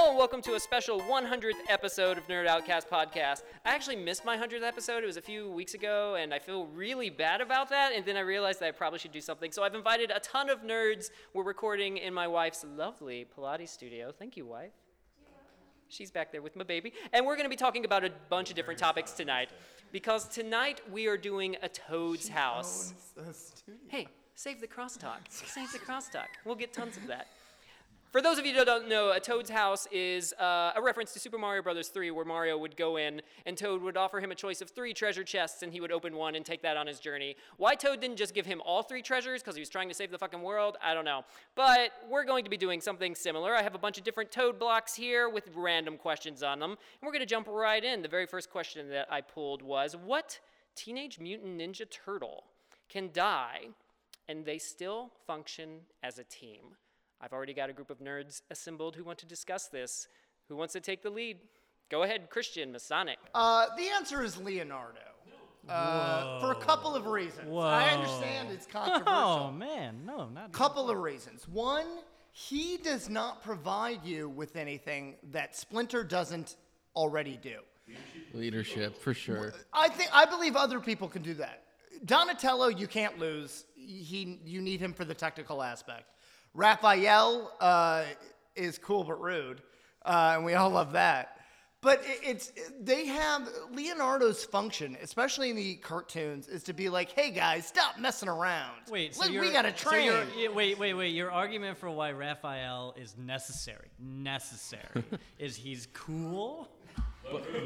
Hello and welcome to a special 100th episode of Nerd Outcast Podcast. I actually missed my 100th episode. It was a few weeks ago, and I feel really bad about that. And then I realized that I probably should do something. So I've invited a ton of nerds. We're recording in my wife's lovely Pilates studio. Thank you, wife. She's back there with my baby. And we're going to be talking about a bunch of different topics tonight. Because tonight we are doing a Toad's House. Hey, save the crosstalk. Save the crosstalk. We'll get tons of that. For those of you that don't know, a Toad's House is uh, a reference to Super Mario Bros. 3, where Mario would go in and Toad would offer him a choice of three treasure chests, and he would open one and take that on his journey. Why Toad didn't just give him all three treasures because he was trying to save the fucking world, I don't know. But we're going to be doing something similar. I have a bunch of different Toad blocks here with random questions on them, and we're going to jump right in. The very first question that I pulled was What Teenage Mutant Ninja Turtle can die and they still function as a team? I've already got a group of nerds assembled who want to discuss this. Who wants to take the lead? Go ahead, Christian Masonic. Uh, the answer is Leonardo. Uh, for a couple of reasons. I understand it's controversial. Oh man, no, not. A couple of reasons. One, he does not provide you with anything that Splinter doesn't already do. Leadership for sure. I think I believe other people can do that. Donatello, you can't lose. He, you need him for the technical aspect. Raphael uh, is cool but rude, uh, and we all love that. But it, it's they have Leonardo's function, especially in the cartoons, is to be like, "Hey guys, stop messing around. Wait, so Look, you're, we gotta so train." you're- yeah, wait, wait, wait. Your argument for why Raphael is necessary, necessary, is he's cool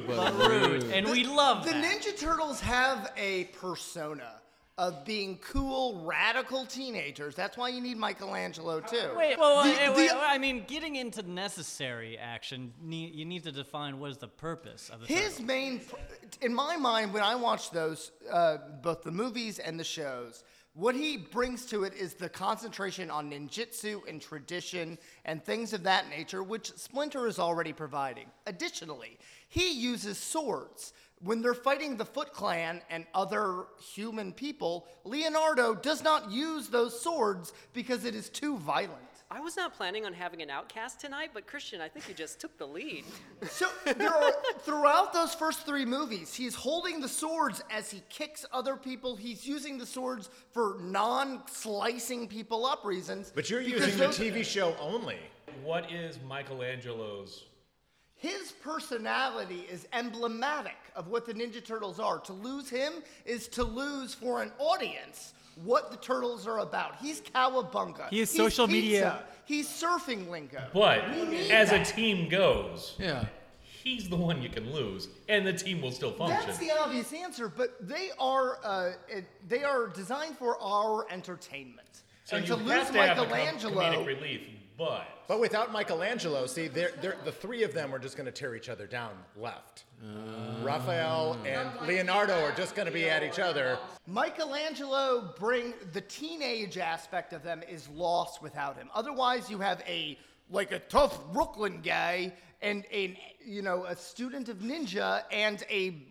but rude, and we love The that. Ninja Turtles have a persona of being cool, radical teenagers. That's why you need Michelangelo too. Wait, well, The- wait, the- wait, I mean, getting into necessary action, you need to define what is the purpose of the His turtle. main, in my mind, when I watch those, uh, both the movies and the shows, what he brings to it is the concentration on ninjutsu and tradition and things of that nature, which Splinter is already providing. Additionally, he uses swords. When they're fighting the Foot Clan and other human people, Leonardo does not use those swords because it is too violent. I was not planning on having an outcast tonight, but Christian, I think you just took the lead. So there are throughout those first three movies, he's holding the swords as he kicks other people. He's using the swords for non-slicing people up reasons. But you're using the TV show only. What is Michelangelo's? His personality is emblematic of what the Ninja Turtles are. To lose him is to lose for an audience what the turtles are about. He's cowabunga. He is He's social pizza. media. He's surfing lingo. But as that. a team goes, Yeah. he's the one you can lose, and the team will still function. That's the obvious answer, but they are uh, they are designed for our entertainment. so and you to lose have to have the com- comedic relief, but But without Michelangelo, see, they're, they're, the three of them are just going to tear each other down left. Uh. Raphael and Leonardo are just going to be at each other. Michelangelo bring the teenage aspect of them is lost without him. Otherwise, you have a like a tough Brooklyn guy and a you know a student of ninja and a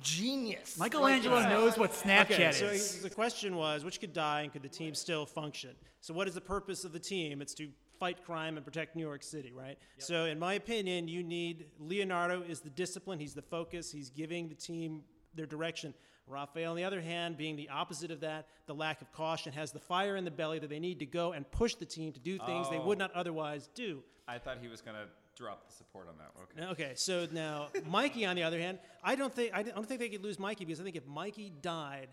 genius. Michelangelo Like, knows what Snapchat Okay, so is. the question was, which could die and could the team still function? So what is the purpose of the team? It's to fight crime and protect New York City, right? So in my opinion, you need Leonardo is the discipline, he's the focus, he's giving the team their direction. Raphael, on the other hand, being the opposite of that, the lack of caution, has the fire in the belly that they need to go and push the team to do things they would oh. not otherwise do. I thought he was going to drop the support on that. Okay. Okay, so now Mikey, on the other hand, I don't think I don't think they could lose Mikey because I think if Mikey died,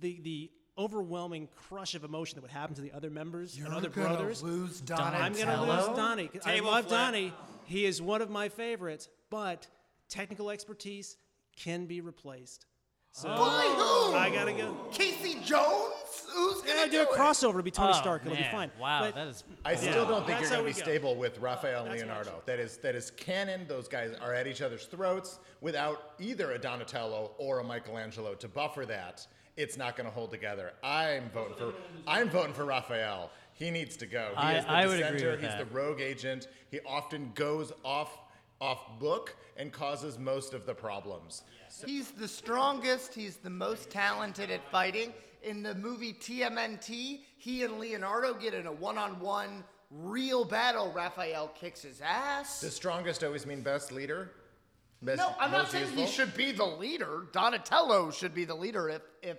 the the overwhelming crush of emotion that would happen to the other members and other gonna brothers. lose I'm gonna Donatello? lose Donnie. 'cause I Table love flip. Donnie. He is one of my favorites, but technical expertise can be replaced. So By who? I gotta go. Casey Jones? Who's gonna Yeah, do a it? crossover to be Tony Oh, Stark. It'll be fine. Wow, But- that is. I still Yeah. don't think That's you're gonna be go. stable with Raphael and Leonardo. That is that is canon. Those guys are at each other's throats without either a Donatello or a Michelangelo to buffer that. It's not going to hold together. I'm voting for I'm voting for Raphael. He needs to go. He I- is the I would agree dissenter. with He's that. the rogue agent. He often goes off off book and causes most of the problems. He's the strongest. He's the most talented at fighting. In the movie TMNT, he and Leonardo get in a one-on-one real battle, Raphael kicks his ass. The strongest always mean best leader? Best, no, I'm not saying he should be the leader. Donatello should be the leader if, if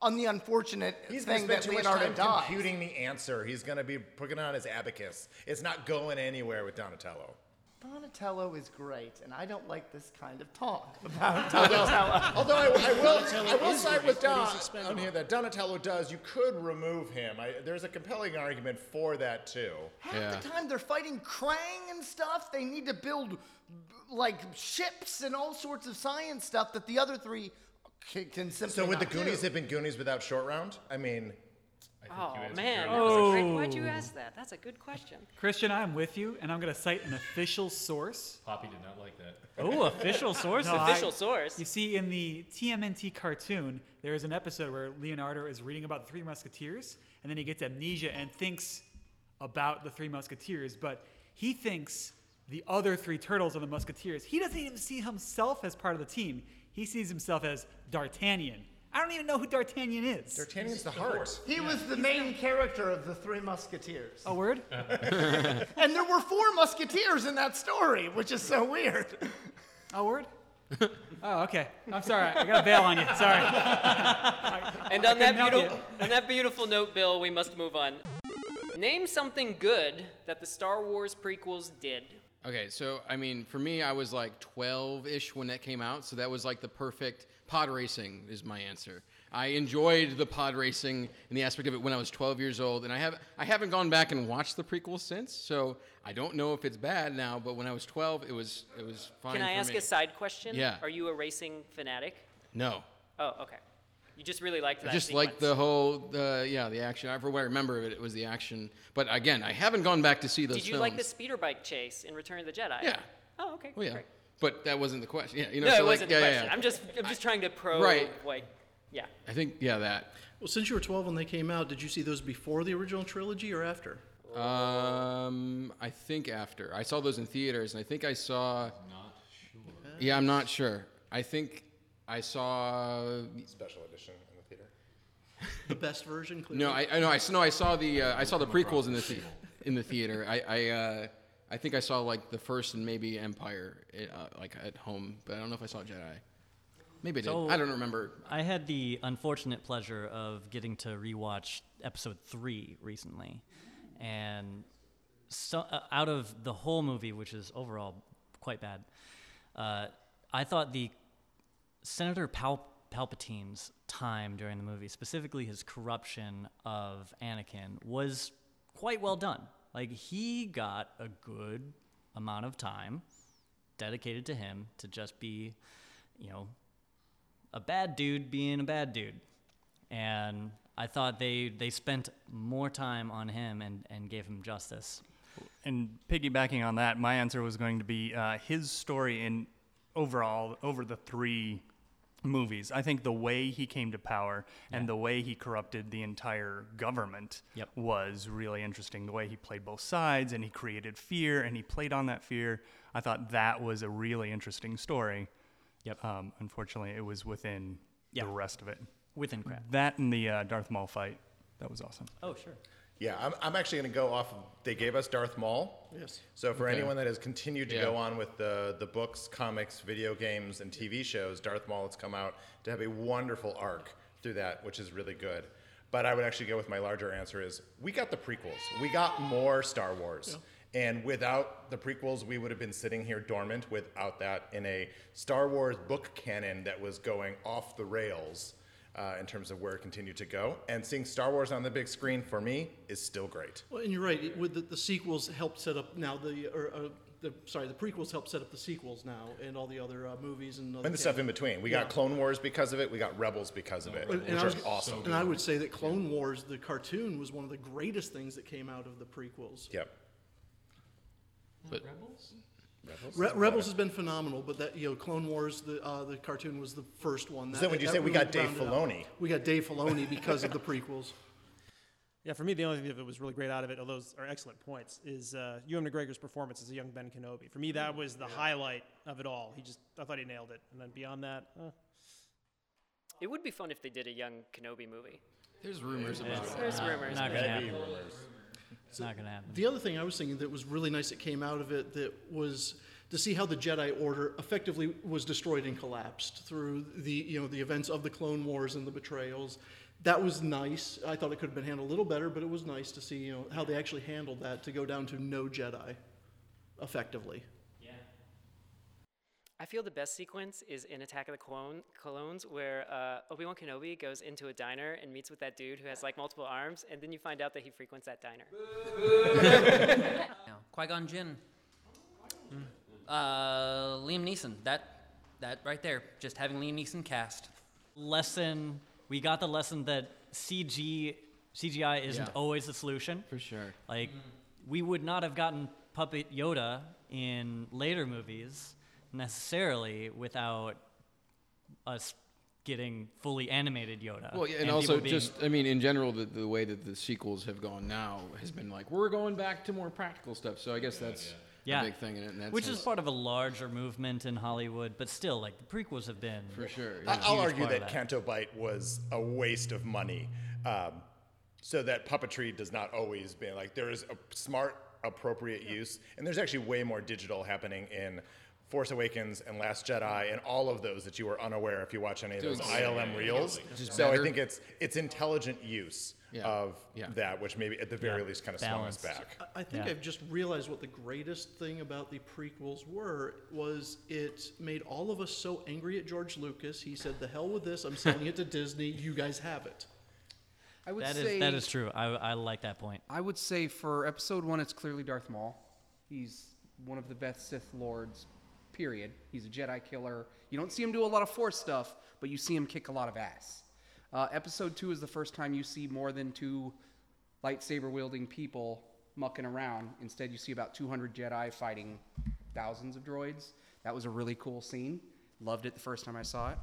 on the unfortunate He's thing that too much Leonardo time dies. computing the answer. He's going to be putting on his abacus. It's not going anywhere with Donatello. Donatello is great, and I don't like this kind of talk about Donatello. Although I, I will, I will is side great, with but he's Don expendable. on here that Donatello does. You could remove him. I, there's a compelling argument for that too. Half Yeah. the time they're fighting Krang and stuff. They need to build like ships and all sorts of science stuff that the other three can, can simply So would the Goonies do. have been Goonies without short round? I mean, Oh you man, your that was a great. Oh. Why'd you ask that? That's a good question. Christian, I'm with you, and I'm going to cite an official source. Poppy did not like that. Oh, official source. No, I- Official source. You see, in the TMNT cartoon, there is an episode where Leonardo is reading about the Three Musketeers, and then he gets amnesia and thinks about the Three Musketeers, but he thinks the other three turtles are the Musketeers. He doesn't even see himself as part of the team. He sees himself as D'Artagnan. I don't even know who D'Artagnan is. D'Artagnan's the heart. He was the main character of the Three Musketeers. A word? Uh-huh. And there were four Musketeers in that story, which is so weird. A word? oh, okay. I'm sorry. I gotta bail on you. Sorry. And on that couldn't help beautiful, on that beautiful note, Bill, we must move on. Name something good that the Star Wars prequels did. Okay, so I mean, for me, I was like 12-ish when that came out, so that was like the perfect pod racing is my answer. I enjoyed the pod racing and the aspect of it when I was 12 years old, and I have I haven't gone back and watched the prequels since, so I don't know if it's bad now. But when I was 12, it was it was fine. Can I ask me. a side question? Yeah. Are you a racing fanatic? No, Oh, okay. You just really liked I just like the whole the yeah the action. I for what I remember of it, it was the action. But again, I haven't gone back to see those Did you films. like the speeder bike chase in Return of the Jedi? Yeah. Oh, okay. Oh yeah, Great. But that wasn't the question. Yeah, you know. No, so it wasn't yeah, the yeah, question. yeah. I'm just, I'm just trying to probe, Right. like, yeah. I think yeah that. Well, since you were 12 when they came out, did you see those before the original trilogy or after? Um, I think after I saw those in theaters, and I think I saw. Not sure. Yeah, I'm not sure. I think I saw. Special edition in the theater. The best version? Clearly? No, I, I know. I s- no, I saw the uh, I saw the prequels in the the in the theater. I I, uh, I think I saw like the first and maybe Empire uh, like at home, but I don't know if I saw Jedi. Maybe I did. So- I don't remember. I had the unfortunate pleasure of getting to rewatch episode three recently, and so uh, out of the whole movie, which is overall quite bad, uh, I thought the Senator Pal- Palpatine's time during the movie, specifically his corruption of Anakin, was quite well done. Like he got a good amount of time dedicated to him to just be, you know, a bad dude being a bad dude. And I thought they, they spent more time on him and, and gave him justice. And piggybacking on that, my answer was going to be uh, his story in overall over the three movies. I think the way he came to power and the way he corrupted the entire government Yep. was really interesting. The way he played both sides and he created fear and he played on that fear. I thought that was a really interesting story. Yep. Um, unfortunately, it was within Yeah. the rest of it. Within crap. That and the uh, Darth Maul fight, that was awesome. Oh, sure. Yeah, I'm, I'm actually going to go off. Of, they gave us Darth Maul. Yes. So for Okay. anyone that has continued to Yeah. go on with the the books, comics, video games, and TV shows, Darth Maul has come out to have a wonderful arc through that, which is really good. But I would actually go with my larger answer is we got the prequels. We got more Star Wars. And without the prequels, we would have been sitting here dormant without that in a Star Wars book canon that was going off the rails uh, in terms of where it continued to go. And seeing Star Wars on the big screen for me is still great. Well, and you're right. It, with the, the sequels helped set up now the or uh, the sorry the prequels helped set up the sequels now and all the other uh, movies and other And the stuff in between. We Yeah. got Clone Wars because of it. We got Rebels because of it, And, which and I was- awesome. and I would say that Clone Wars, the cartoon, was one of the greatest things that came out of the prequels. Yep. But Re- Rebels has been phenomenal, but that you know, Clone Wars, the uh, the cartoon was the first one. So when you say we got Dave rounded out- Filoni. we got Dave Filoni because of the prequels. Yeah, for me, the only thing that was really great out of it, although those are excellent points, is uh, Ewan McGregor's performance as a young Ben Kenobi. For me, that was the highlight of it all. He just, I thought he nailed it. And then beyond that, uh, It would be fun if they did a young Kenobi movie. there's rumors about it. There's rumors. Not but- gonna happen. It's not gonna happen. The other thing I was thinking that was really nice that came out of it that was to see how the Jedi Order effectively was destroyed and collapsed through the you know the events of the Clone Wars and the betrayals. That was nice. I thought it could have been handled a little better, but it was nice to see you know how they actually handled that to go down to no Jedi, effectively. I feel the best sequence is in Attack of the Clone, Clones, where uh, Obi Wan Kenobi goes into a diner and meets with that dude who has like multiple arms, and then you find out that he frequents that diner. Qui Gon Jinn. Mm. Uh, Liam Neeson. That, that right there. Just having Liam Neeson cast. lesson we got the lesson that CG CGI isn't Yeah. always the solution. For sure. Like we would not have gotten puppet Yoda in later movies necessarily without us getting fully animated Yoda. Well, yeah, and, people also just I mean, in general, the, the way that the sequels have gone now has been like we're going back to more practical stuff. So I guess that's yeah, a big thing in it. In which sense. is part of a larger movement in Hollywood, but still, like the prequels have been for sure. I- I'll argue part of that Canto Bight was a waste of money. Um, so that puppetry does not always be like there is a smart, appropriate use, and there's actually way more digital happening in Force Awakens and Last Jedi and all of those that you were unaware if you watch any of those Dude, ILM reels. Just So I think it's it's intelligent use Yeah. of Yeah. that, which maybe at the very Yeah. least kind of swung us back. I- I think Yeah. I've just realized what the greatest thing about the prequels were was it made all of us so angry at George Lucas. He said, "The hell with this! I'm selling it to Disney. You guys have it." I would That say is that is true. I, I like that point. I would say for episode one, it's clearly Darth Maul. He's one of the best Sith lords. Period. He's a Jedi killer. You don't see him do a lot of Force stuff, but you see him kick a lot of ass. Uh, episode two is the first time you see more than two lightsaber wielding people mucking around. Instead, you see about 200 Jedi fighting thousands of droids. That was a really cool scene. Loved it the first time I saw it.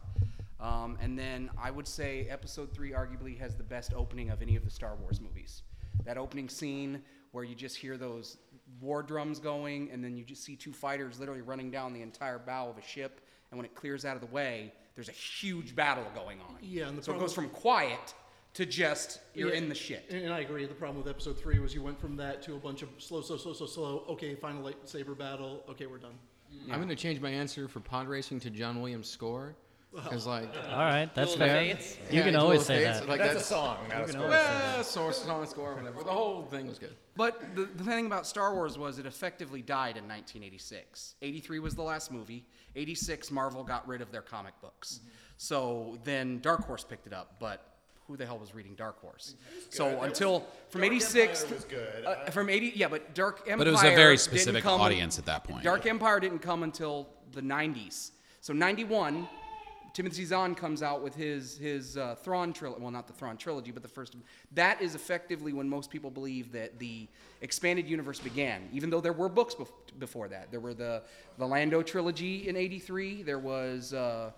Um, and then I would say episode three arguably has the best opening of any of the Star Wars movies. That opening scene where you just hear those war drums going, and then you just see two fighters literally running down the entire bow of a ship. And when it clears out of the way, there's a huge battle going on. Yeah, and the so it goes from quiet to just you're Yeah, in the shit. And, and I agree. The problem with episode three was you went from that to a bunch of slow, slow, slow, slow, slow. Okay, final lightsaber battle. Okay, we're done. I'm going to change my answer for pod racing to John Williams' score. Because like, All right, that's Duel of fair. Fates? You Yeah, can Duel always of say Fates, that. Like That's a song, not a score. always say well, source, song, score, whatever. The whole thing was good. But the, the thing about Star Wars was it effectively died in 1986. 83 was the last movie. 86, Marvel got rid of their comic books. So then Dark Horse picked it up, but who the hell was reading Dark Horse? So until from Dark 86 Empire was good. uh, from 80 yeah, but Dark Empire But it was a very didn't specific come- audience at that point. Dark Empire didn't come until the 90s. So 91 Timothy Zahn comes out with his his uh, Thrawn trilogy. Well, not the Thrawn trilogy, but the first. That is effectively when most people believe that the expanded universe began. Even though there were books bef- before that, there were the the Lando trilogy in '83. There was. Uh,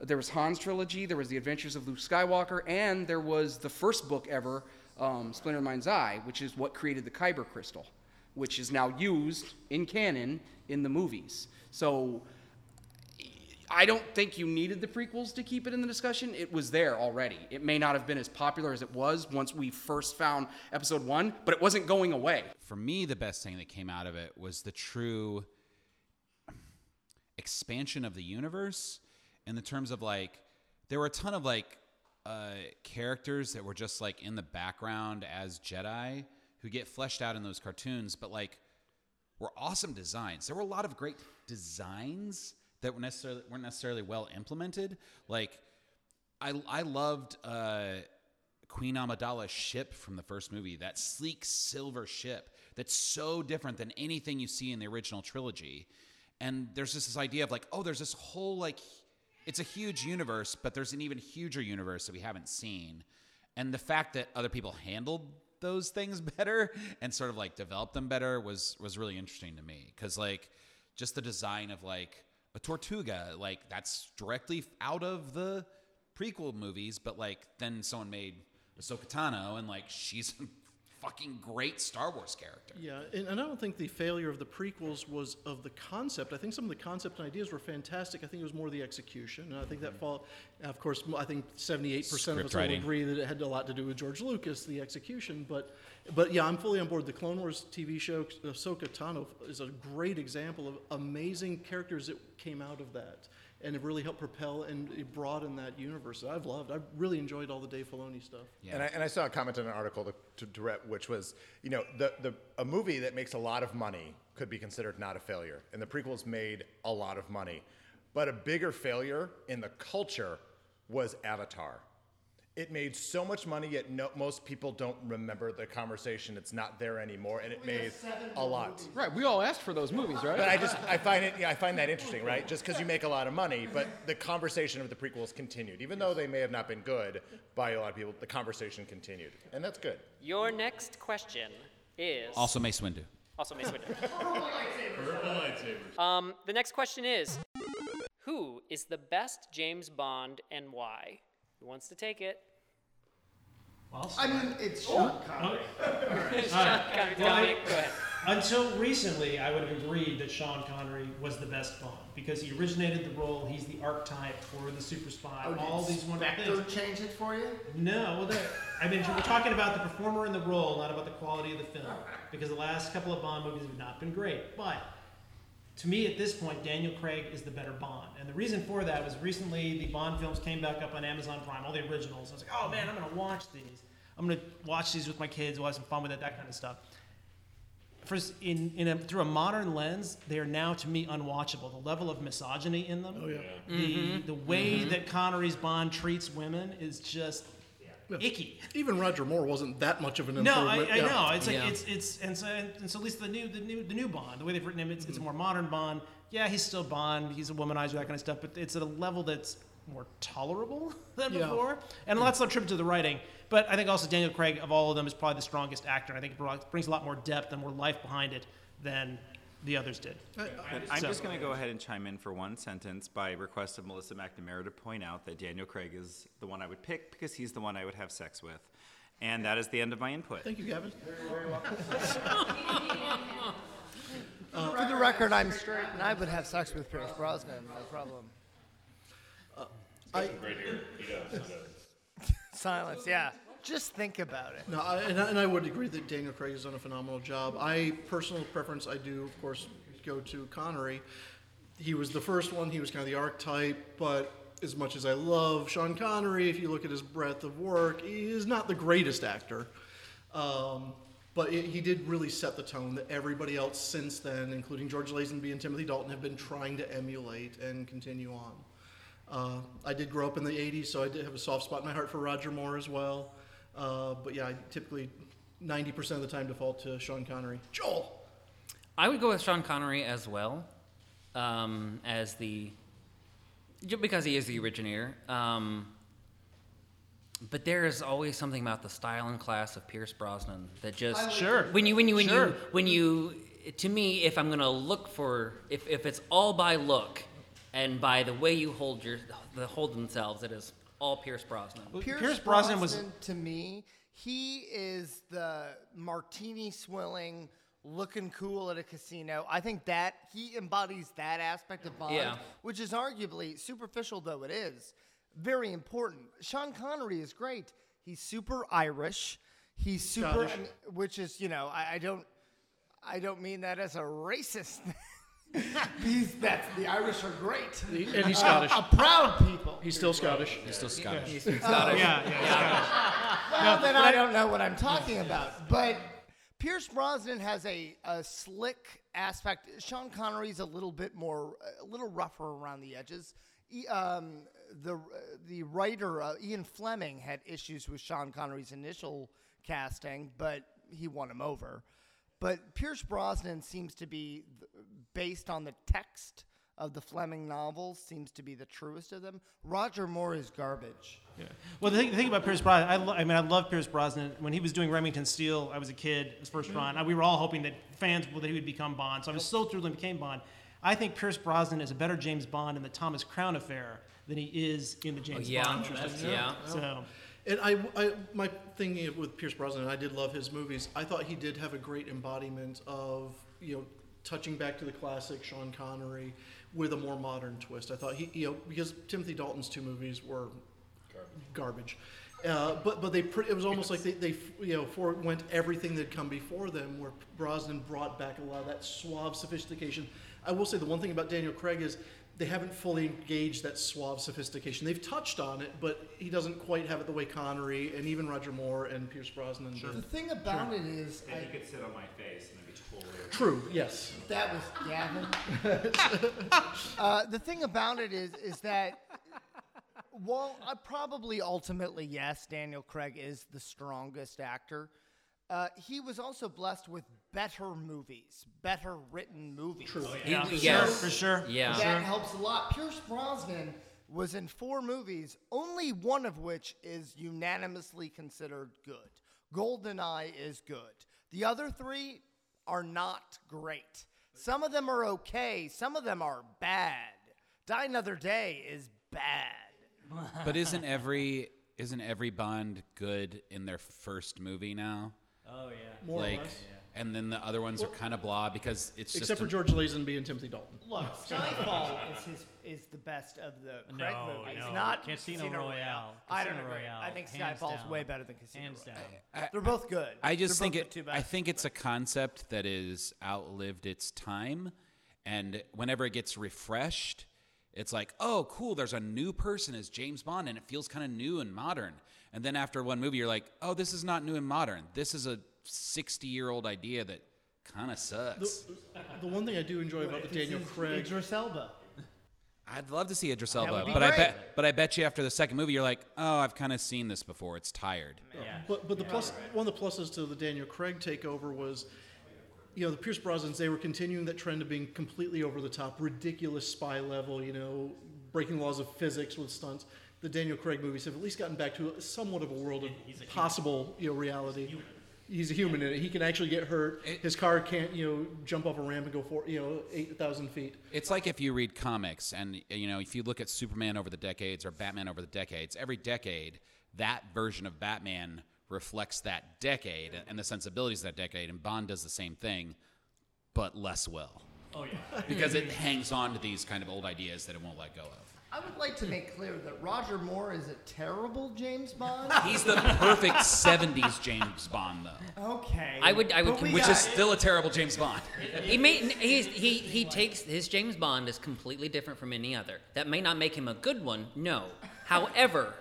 there was Han's trilogy, there was The Adventures of Luke Skywalker, and there was the first book ever, um, Splinter Mind's Eye, which is what created the Kyber crystal, which is now used in canon in the movies. So I don't think you needed the prequels to keep it in the discussion. It was there already. It may not have been as popular as it was once we first found episode one, but it wasn't going away. For me, the best thing that came out of it was the true expansion of the universe in the terms of like there were a ton of like uh, characters that were just like in the background as Jedi who get fleshed out in those cartoons, but like were awesome designs. There were a lot of great designs that were necessarily weren't necessarily well implemented. Like I I loved uh, Queen Amidala's ship from the first movie. That sleek silver ship that's so different than anything you see in the original trilogy. And there's just this idea of like, oh, there's this whole like it's a huge universe, but there's an even huger universe that we haven't seen. And the fact that other people handled those things better and sort of like developed them better was was really interesting to me because like just the design of like a Tortuga, like that's directly out of the prequel movies, but like then someone made Ahsoka Tano and like she's a fucking great Star Wars character. Yeah, and, and I don't think the failure of the prequels was of the concept. I think some of the concept and ideas were fantastic. I think it was more the execution, and I think that mm-hmm. fall. Of course, I think seventy-eight percent of us will agree that it had a lot to do with George Lucas, the execution. But, but yeah, I'm fully on board. The Clone Wars TV show, Ahsoka Tano, is a great example of amazing characters that came out of that, and it really helped propel and broaden that universe. that I've loved. I've really enjoyed all the Dave Filoni stuff. And, I, and I saw a comment in an article to, to, to Rep, which was, you know, the, the, a movie that makes a lot of money could be considered not a failure. And the prequels made a lot of money. But a bigger failure in the culture was Avatar. It made so much money, yet no, most people don't remember the conversation. It's not there anymore, and it made a lot. Right, we all asked for those movies, right? But I just I find it yeah, I find that interesting, right? Just because you make a lot of money, but the conversation of the prequels continued, even though they may have not been good by a lot of people. The conversation continued, and that's good. Your next question is Also, Mace Windu. Also Mace Windu. Um, the next question is, who is the best James Bond and why? Who wants to take it? Well, I mean, it's Sean Connery. Sean Connery, Well, I- Dominic, go ahead. Until recently, I would have agreed that Sean Connery was the best Bond because he originated the role. He's the archetype for the super spy. Oh, did all these wonderful Spectre things. change it for you? No, well, that- I mean, we're talking about the performer in the role, not about the quality of the film, because the last couple of Bond movies have not been great. But to me, at this point, Daniel Craig is the better Bond, and the reason for that was recently the Bond films came back up on Amazon Prime, all the originals. I was like, oh man, I'm gonna watch these. I'm gonna watch these with my kids. We'll have some fun with it, that kind of stuff. First, in, in a, through a modern lens, they are now to me unwatchable. The level of misogyny in them, Oh, yeah. the Mhm. the way Mhm. that Connery's Bond treats women is just icky. Even Roger Moore wasn't that much of an No, I, improvement. I Yeah. know. It's like it's it's and so and so at least the new the new the new Bond, the way they've written him, it's, it's a mm-hmm. more modern Bond. Yeah, he's still Bond. He's a womanizer, that kind of stuff. But it's at a level that's more tolerable than Yeah. before, and lots of tribute to the writing. But I think also Daniel Craig of all of them is probably the strongest actor. I think it brings a lot more depth and more life behind it than the others did. Uh, but I'm So- just going to go ahead and chime in for one sentence by request of Melissa McNamara to point out that Daniel Craig is the one I would pick because he's the one I would have sex with. And that is the end of my input. Thank you, Gavin. Uh, for the record, I'm straight, and I would have sex with Pierce Brosnan, no problem. Uh, I, Silence, yeah. Just think about it. No, I, and, I, and I would agree that Daniel Craig has done a phenomenal job. I personal preference, I do of course go to Connery. He was the first one. He was kind of the archetype, but as much as I love Sean Connery, if you look at his breadth of work, he is not the greatest actor. Um, but it, he did really set the tone that everybody else since then, including George Lazenby and Timothy Dalton, have been trying to emulate and continue on. Uh, I did grow up in the 80s, so I did have a soft spot in my heart for Roger Moore as well. Uh, but yeah, I typically 90% of the time default to Sean Connery. Joel! I would go with Sean Connery as well, um, as the just because he is the originator. Um, but there is always something about the style and class of Pierce Brosnan that just I Sure. when you when you when Sure. you when you to me if I'm gonna look for if if it's all by look and by the way you hold your the hold themselves, it is all Pierce Brosnan. Pierce, Brosnan, was to me, he is the martini swilling, looking cool at a casino. I think that he embodies that aspect of Bond, Yeah. which is arguably superficial though it is, very important. Sean Connery is great. He's super Irish. He's super, Scottish. which is you know I, I don't, I don't mean that as a racist. He's that's the Irish are great, and he's Scottish. a proud people. He's still Scottish. He's still Scottish. He's Scottish. Scottish. Yeah, yeah, Well, No, then I I- don't know what I'm talking about. But Pierce Brosnan has a, a slick aspect. Sean Connery's a little bit more, a little rougher around the edges. E- um, the the writer uh, Ian Fleming had issues with Sean Connery's initial casting, but he won him over. But Pierce Brosnan seems to be, based on the text of the Fleming novels, seems to be the truest of them. Roger Moore is garbage. Yeah. Well, the thing, the thing about Pierce Brosnan, I, lo- I mean, I love Pierce Brosnan. When he was doing Remington Steele, I was a kid, his 1st run. Mm-hmm. We were all hoping that fans that he would become Bond. So I was so thrilled when he became Bond. I think Pierce Brosnan is a better James Bond in the Thomas Crown Affair than he is in the James oh, yeah, Bond. that's- trilogy. yeah. So, And I, I, my thing with Pierce Brosnan, I did love his movies. I thought he did have a great embodiment of, you know, touching back to the classic Sean Connery with a more modern twist. I thought he, you know, because Timothy Dalton's two movies were garbage. Uh, but but they it was almost like they, they you know forewent everything that had come before them. Where Brosnan brought back a lot of that suave sophistication. I will say the one thing about Daniel Craig is they haven't fully engaged that suave sophistication. They've touched on it, but he doesn't quite have it the way Connery and even Roger Moore and Pierce Brosnan did. The thing about it is, And I- you could sit on my face and it'd be totally True. Yes. That was Gavin. uh, the thing about it is, is that while I probably ultimately yes, Daniel Craig is the strongest actor. Uh, he was also blessed with better movies, better written movies. True. Oh, yeah. He- yes. For sure. Yeah. that Sure. helps a lot. Pierce Brosnan was in four movies, only one of which is unanimously considered good. Goldeneye is good. The other three are not great. Some of them are okay. Some of them are bad. Die Another Day is bad. But isn't every isn't every Bond good in their first movie now? Oh yeah. More or like, less. And then the other ones are kind of blah because it's just Except for a- George Lazenby and Timothy Dalton. Look, Skyfall is his is the best of the Craig No, movies. no. not Casino Royale. I don't Casino agree. Royale, I think hands Skyfall's down. way better than Casino Hands Royale. down. They're both good. I just They're think both it. the two I think it's a concept that is outlived its time, and whenever it gets refreshed, it's like, oh, cool. There's a new person as James Bond, and it feels kind of new and modern. And then after one movie, you're like, oh, this is not new and modern. This is a 60 year old idea that kind of sucks. The, the one thing I do enjoy about the Daniel Craig. Idris Elba. I'd love to see Idris That Elba, would be but I bet, but I bet you after the second movie, you're like, oh, I've kind of seen this before. It's tired. Oh, but but the plus one of the pluses to the Daniel Craig takeover was, you know, the Pierce Brosnans they were continuing that trend of being completely over the top, ridiculous spy level, you know, breaking laws of physics with stunts. The Daniel Craig movies have at least gotten back to somewhat of a world of possible, you know, reality. He's a human in it. He can actually get hurt. His car can't, you know, jump off a ramp and go for, you know, eight thousand feet. It's like if you read comics and you know if you look at Superman over the decades or Batman over the decades, every decade that version of Batman reflects that decade and the sensibilities of that decade, and Bond does the same thing, but less well. Oh yeah. because it hangs on to these kind of old ideas that it won't let go of. I would like to make clear that Roger Moore is a terrible James Bond. He's the perfect '70s James Bond, though. Okay. I would- I would But we which got- is still a terrible James Bond. He may he's, he he takes his James Bond is completely different from any other. That may not make him a good one, no. However,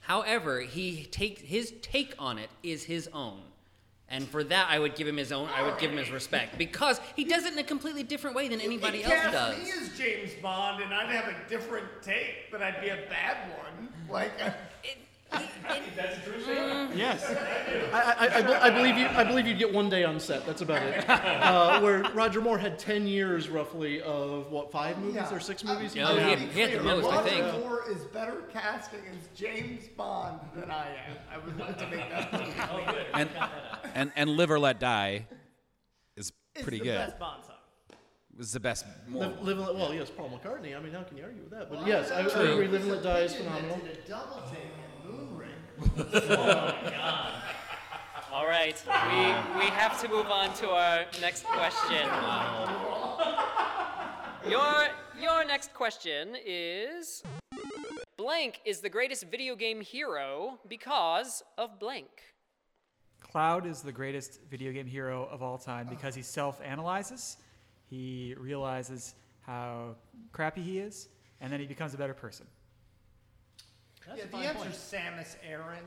however, he takes his take on it is his own. And for that, I would give him his own. I would give him his respect because he does it in a completely different way than anybody You else cast does. me as James Bond, and I'd have a different take, but I'd be a bad one. Like. uh, That's true statement. Yes. I, I, I, be- I believe you. I believe you'd get one day on set. That's about it. Uh, where Roger Moore had ten years roughly of what five movies Yeah. or six movies. No, did? he had- he had the most, I Roger. Moore is better casting as James Bond than I am. I would like to make that point. and and and Live or Let Die is It's pretty the good. best Bond song. It's the best. More. Live, live and let, well, yes, Paul McCartney. I mean, how can you argue with that? But yes, I, I agree. Live and Let Die is phenomenal. Did a double take in Moonraker. oh God. All right, we we have to move on to our next question. Your your next question is blank is the greatest video game hero because of blank. Cloud is the greatest video game hero of all time oh. because he self analyzes, he realizes how crappy he is, and then he becomes a better person. Yeah, the answer is Samus Aran.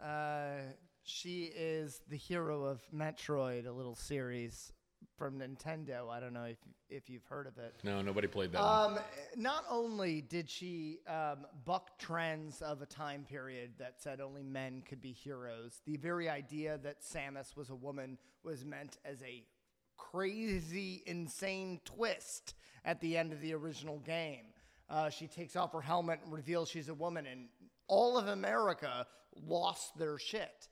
Uh, she is the hero of Metroid, a little series from Nintendo. I don't know if if you've heard of it. No, nobody played that one. Um, not only did she um, buck trends of a time period that said only men could be heroes, the very idea that Samus was a woman was meant as a crazy, insane twist at the end of the original game. Uh, she takes off her helmet and reveals she's a woman, and all of America lost their shit.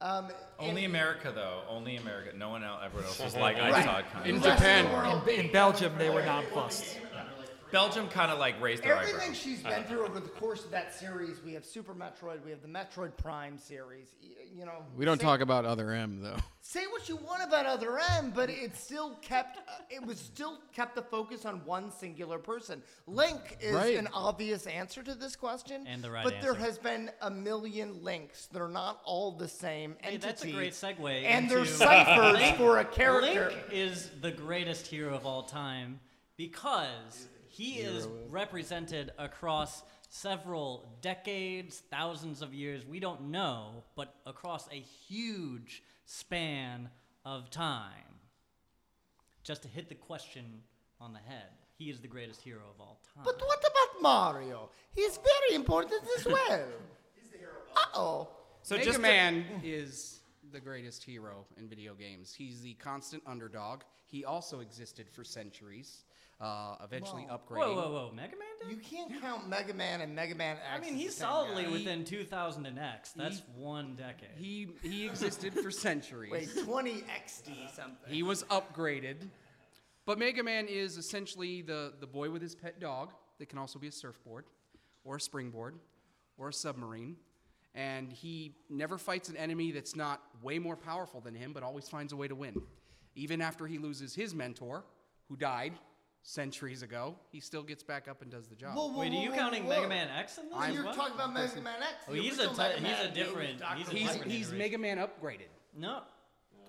Um, Only and- America, though. Only America. No one else, everyone else was like, I Right. saw it coming. In Japan. In, in Belgium, they were nonplussed. Belgium kind of like raised their Everything eyebrows. she's been through over the course of that series, we have Super Metroid, we have the Metroid Prime series. You know, We don't say- talk about Other M though. Say what you want about Other M, but it still kept it was still kept the focus on one singular person. Link is Right. an obvious answer to this question, And the right but there has been a million links. They're not all the same Hey, entity. that's a great segue. And into- they're ciphers Link- for a character. Link is the greatest hero of all time because he is represented across several decades, thousands of years. We don't know, but across a huge span of time. Just to hit the question on the head, he is the greatest hero of all time. But what about Mario? He's very important as well. He's the hero. Uh oh. So Mega Man is the greatest hero in video games. He's the constant underdog. He also existed for centuries, uh, eventually Whoa. upgrading. Whoa, whoa, whoa! Mega Man You can't count Mega Man and Mega Man X. I mean, he's solidly guy. within 2000 and X. That's He- one decade. He he existed for centuries. Wait, 20 XD something. He was upgraded. But Mega Man is essentially the, the boy with his pet dog that can also be a surfboard or a springboard or a submarine. And he never fights an enemy that's not way more powerful than him, but always finds a way to win. Even after he loses his mentor, who died centuries ago, he still gets back up and does the job. Whoa, whoa, Wait, are you whoa, counting whoa. Mega Man X in this? I'm- You're well? talking about Mega Man X. Oh, he's a Mega he's a different- Dr. he's a He's, different he's. Mega Man upgraded. No.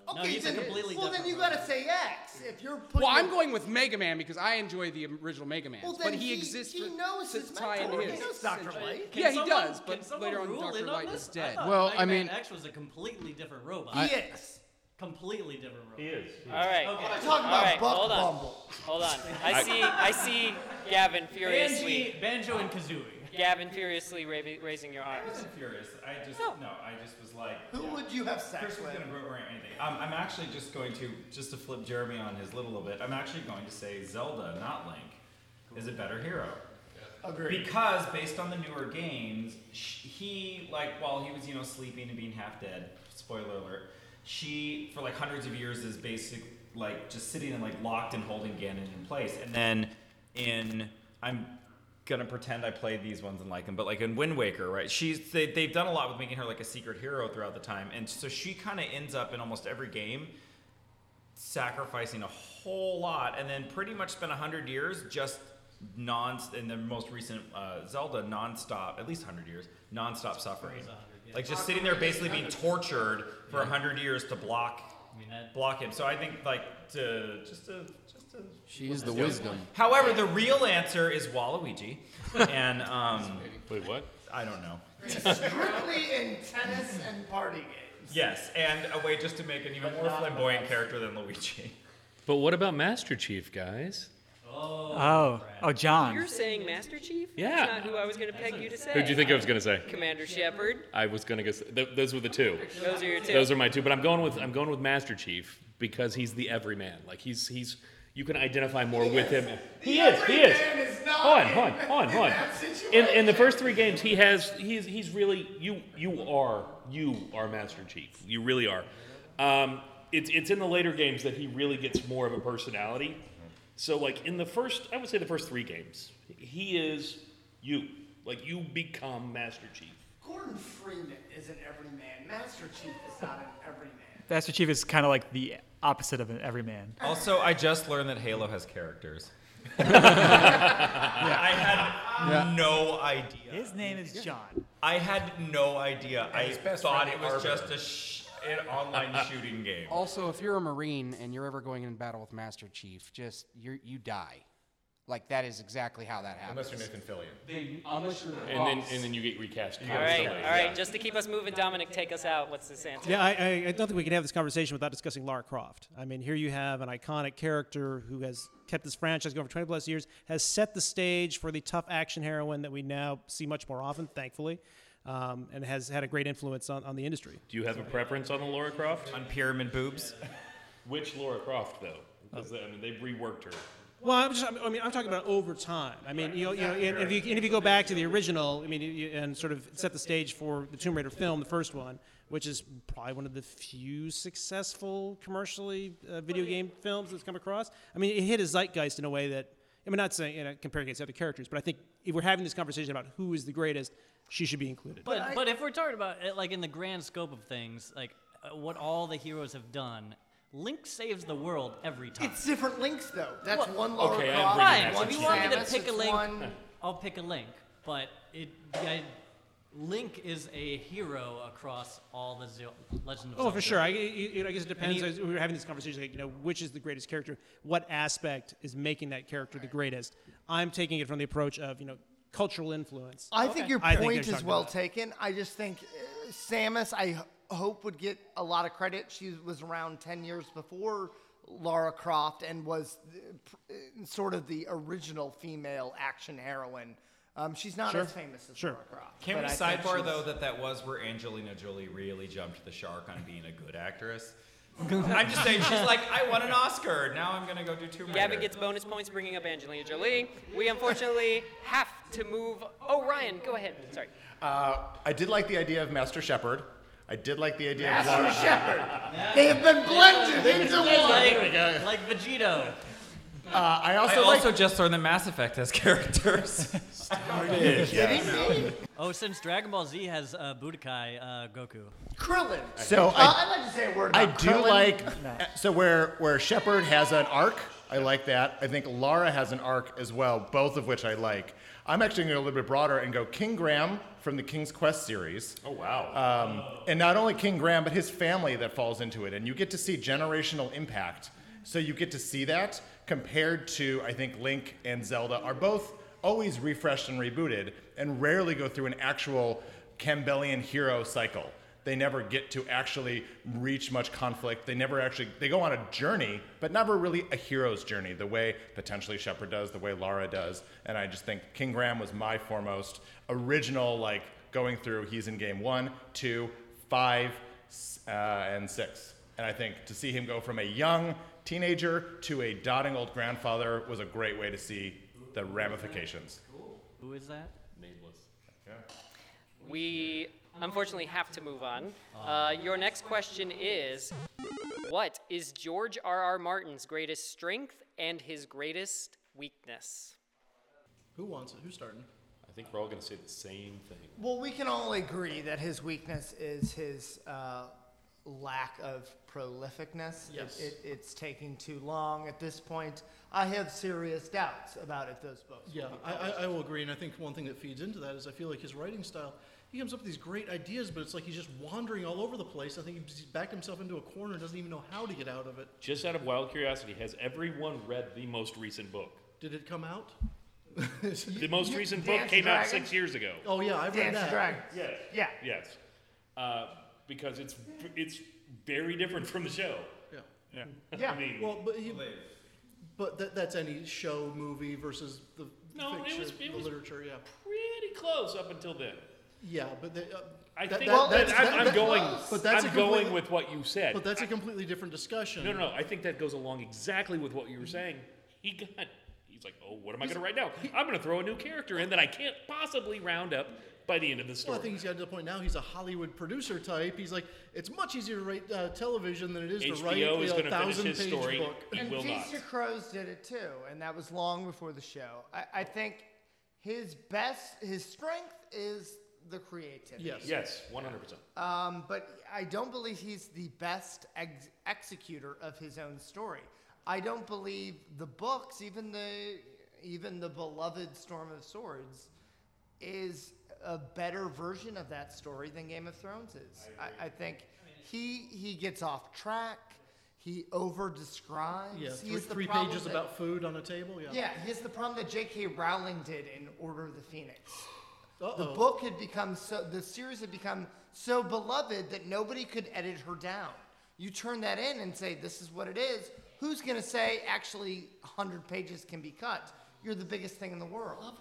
Okay, no, he's then, a completely well, then you robot. gotta say X. If you're putting Well, I'm going with Mega Man because I enjoy the original Mega Man. Well, but he, he- exists he knows to his tie mentor. into He his. knows Dr. Light. Yeah, he does, but later on, rule Dr. in on Light is dead. I Well, Mega I Man mean- X was a completely different robot. He is. Completely different robot. He is. All right. Okay. I'm talking about right, Buck hold on. Bumble. Hold on. I see. I see Gavin furiously. Banjo, Banjo and Kazooie. Gavin furiously ra- raising your arms. I arms. wasn't furious. I just no. I just was like. Who would you have sex Chris was with? going to ruin anything. Um, I'm actually just going to just to flip Jeremy on his little bit. I'm actually going to say Zelda, not Link, is a better hero. Agreed. Because based on the newer games, he like while he was you know sleeping and being half dead. Spoiler alert. She for like hundreds of years is basic like just sitting and like locked and holding Ganon in place. And then in I'm gonna pretend I played these ones and like them, but like in Wind Waker, right? She's they, they've done a lot with making her like a secret hero throughout the time, and so she kind of ends up in almost every game sacrificing a whole lot, and then pretty much spent hundred years just non in the most recent uh, Zelda nonstop, at least hundred years, nonstop suffering, like just sitting there basically being tortured for a hundred years to block block him. So I think like to just to just to She is the wisdom. However, the real answer is Waluigi, and um, Wait, what? I don't know. Strictly in tennis and party games. Yes, and a way just to make an even more flamboyant character than Luigi. But what about Master Chief, guys? Oh, oh, John. You're saying Master Chief? Yeah. That's not who I was going to peg you to say. Who'd you think I was gonna say? Commander Shepard. I was gonna guess. Th- those were the two. Those are your two. Those are my two. But I'm going with I'm going with Master Chief because he's the everyman. Like he's he's you can identify more with him. He is. He is. everyman is not Hold on, in- hold on, hold on, hold on. in In, in the first three games, he has he's he's really you you are you are Master Chief. You really are. Um, it's it's in the later games that he really gets more of a personality. So like in the first, I would say the first three games, he is you. Like you become Master Chief. Gordon Freeman is an everyman. Master Chief is not an everyman. Master Chief is kind of like the opposite of an everyman. Also, I just learned that Halo has characters. I had no idea. His name is John. I had no idea. I thought it was Arbiter. just a sh- an online shooting game. Also, if you're a Marine and you're ever going in battle with Master Chief, just you you die. Like that is exactly how that happens. Unless you're Nathan Fillion. They, unless you're the And then and then you get recast. All right, all right. Just to keep us moving, Dominic, take us out. What's this answer? Yeah, I, I, I don't think we can have this conversation without discussing Lara Croft. I mean, here you have an iconic character who has kept this franchise going for 20 plus years, has set the stage for the tough action heroine that we now see much more often, thankfully, um, and has had a great influence on, on the industry. Do you have a preference on the Laura Croft? On pyramid boobs? Which Laura Croft though? Because I mean they've reworked her. Well, I'm just, I mean, I'm talking about over time. I mean, you know, you know and if you, and if you go back to the original, I mean, you, and sort of set the stage for the Tomb Raider film, the first one, which is probably one of the few successful commercially uh, video game films that's come across. I mean, it hit a zeitgeist in a way that I mean, not saying you know, comparing against other characters, but I think if we're having this conversation about who is the greatest, she should be included. But but if we're talking about it, like in the grand scope of things, like uh, what all the heroes have done, Link saves the world every time. It's different links though. That's Well, one Laura okay, Croft, Fine. one If you want me to pick a link, one- I'll pick a link. But it, I, Link is a hero across all the Zel- Legend of Oh, for sure. I, I, I guess it depends. he- as we were having this conversation, like, you know, which is the greatest character? What aspect is making that character the greatest? I'm taking it from the approach of, you know, cultural influence. I think your I think point you're is well about- taken. I just think uh, Samus, I h- hope, would get a lot of credit. She was around 10 years before Lara Croft and was uh, pr- uh, sort of the original female action heroine. Um, she's not Sure. as famous as Sure. Lara Croft. Can but we I sidebar though that that was where Angelina Jolie really jumped the shark on being a good actress? I'm just saying, she's like, I won an Oscar. Now I'm gonna go do Tomb Raider. Gavin gets bonus points bringing up Angelina Jolie. We unfortunately have to move. Oh, Ryan, go ahead. Sorry. Uh, I did like the idea of Master Shepard. I did like the idea Master of Master Shepard. They have been blended into one. Like, like Vegito. Uh, I also I like. also just learned the Mass Effect as characters. Oh, since Dragon Ball Z has uh, Budokai uh, Goku. Krillin. So uh, I- I'd like to say a word I do Krillin. like so where where Shepard has an arc. I like that. I think Lara has an arc as well, both of which I like. I'm actually going to go a little bit broader and go King Graham from the King's Quest series. Oh wow! Um, and not only King Graham, but his family that falls into it, and you get to see generational impact. So you get to see that compared to I think Link and Zelda are both always refreshed and rebooted, and rarely go through an actual Campbellian hero cycle. They never get to actually reach much conflict. They never actually they go on a journey, but never really a hero's journey, the way potentially Shepard does, the way Lara does. And I just think King Graham was my foremost original, like going through. He's in game one, two, five, uh, and six. And I think to see him go from a young teenager to a dotting old grandfather was a great way to see the ramifications. Who is that? Nameless. Okay. We unfortunately have to move on. Uh, your next question is What is George R. R. Martin's greatest strength and his greatest weakness? Who wants it? Who's starting? I think we're all going to say the same thing. Well, we can all agree that his weakness is his uh, lack of prolificness. Yes. It, it's taking too long at this point. I have serious doubts about if those books. will Yeah, be I, I. I will agree, and I think one thing that feeds into that is I feel like his writing style. He comes up with these great ideas, but it's like he's just wandering all over the place. I think he's backed himself into a corner and doesn't even know how to get out of it. Just out of wild curiosity, has everyone read the most recent book? Did it come out? The most you- recent Dance book came out six years ago. Oh yeah, I've read Dance that. Dragons. Yes. Yeah. Yes. Uh, because it's it's very different from the show. Yeah. Yeah. Yeah. I mean, Well, but he, but that, that's any show, movie versus the No, it was- it the was- literature. Yeah. pretty close up until then. Yeah, but they, uh, I that- think that- that, that's- I'm, that- I'm that- going. But that's I'm going with what you said. But that's a completely different discussion. No, no, no. I think that goes along exactly with what you were saying. He got. He's like, oh, what am I going to write now? I'm going to throw a new character in that I can't possibly round up by the end of the Well, story. I think he's got to the point now. He's a Hollywood producer type. He's like, it's much easier to write uh, television than it is to HBO write you is know, gonna a thousand-page book. He and will Feast Crows did it too, and that was long before the show. I, I think his best, his strength is the creativity. Yes. Yes, 100%. Um, but I don't believe he's the best ex- executor of his own story. I don't believe the books, even the even the beloved Storm of Swords, is a better version of that story than Game of Thrones is. I, I think he he gets off track. He over describes. Yeah, he three, has the three pages that- about food on a table. Yeah. yeah, here's the problem that J.K. Rowling did in Order of the Phoenix. The Uh-oh. book had become so, the series had become so beloved that nobody could edit her down. You turn that in and say, this is what it is. Who's going to say, actually, 100 pages can be cut? You're the biggest thing in the world.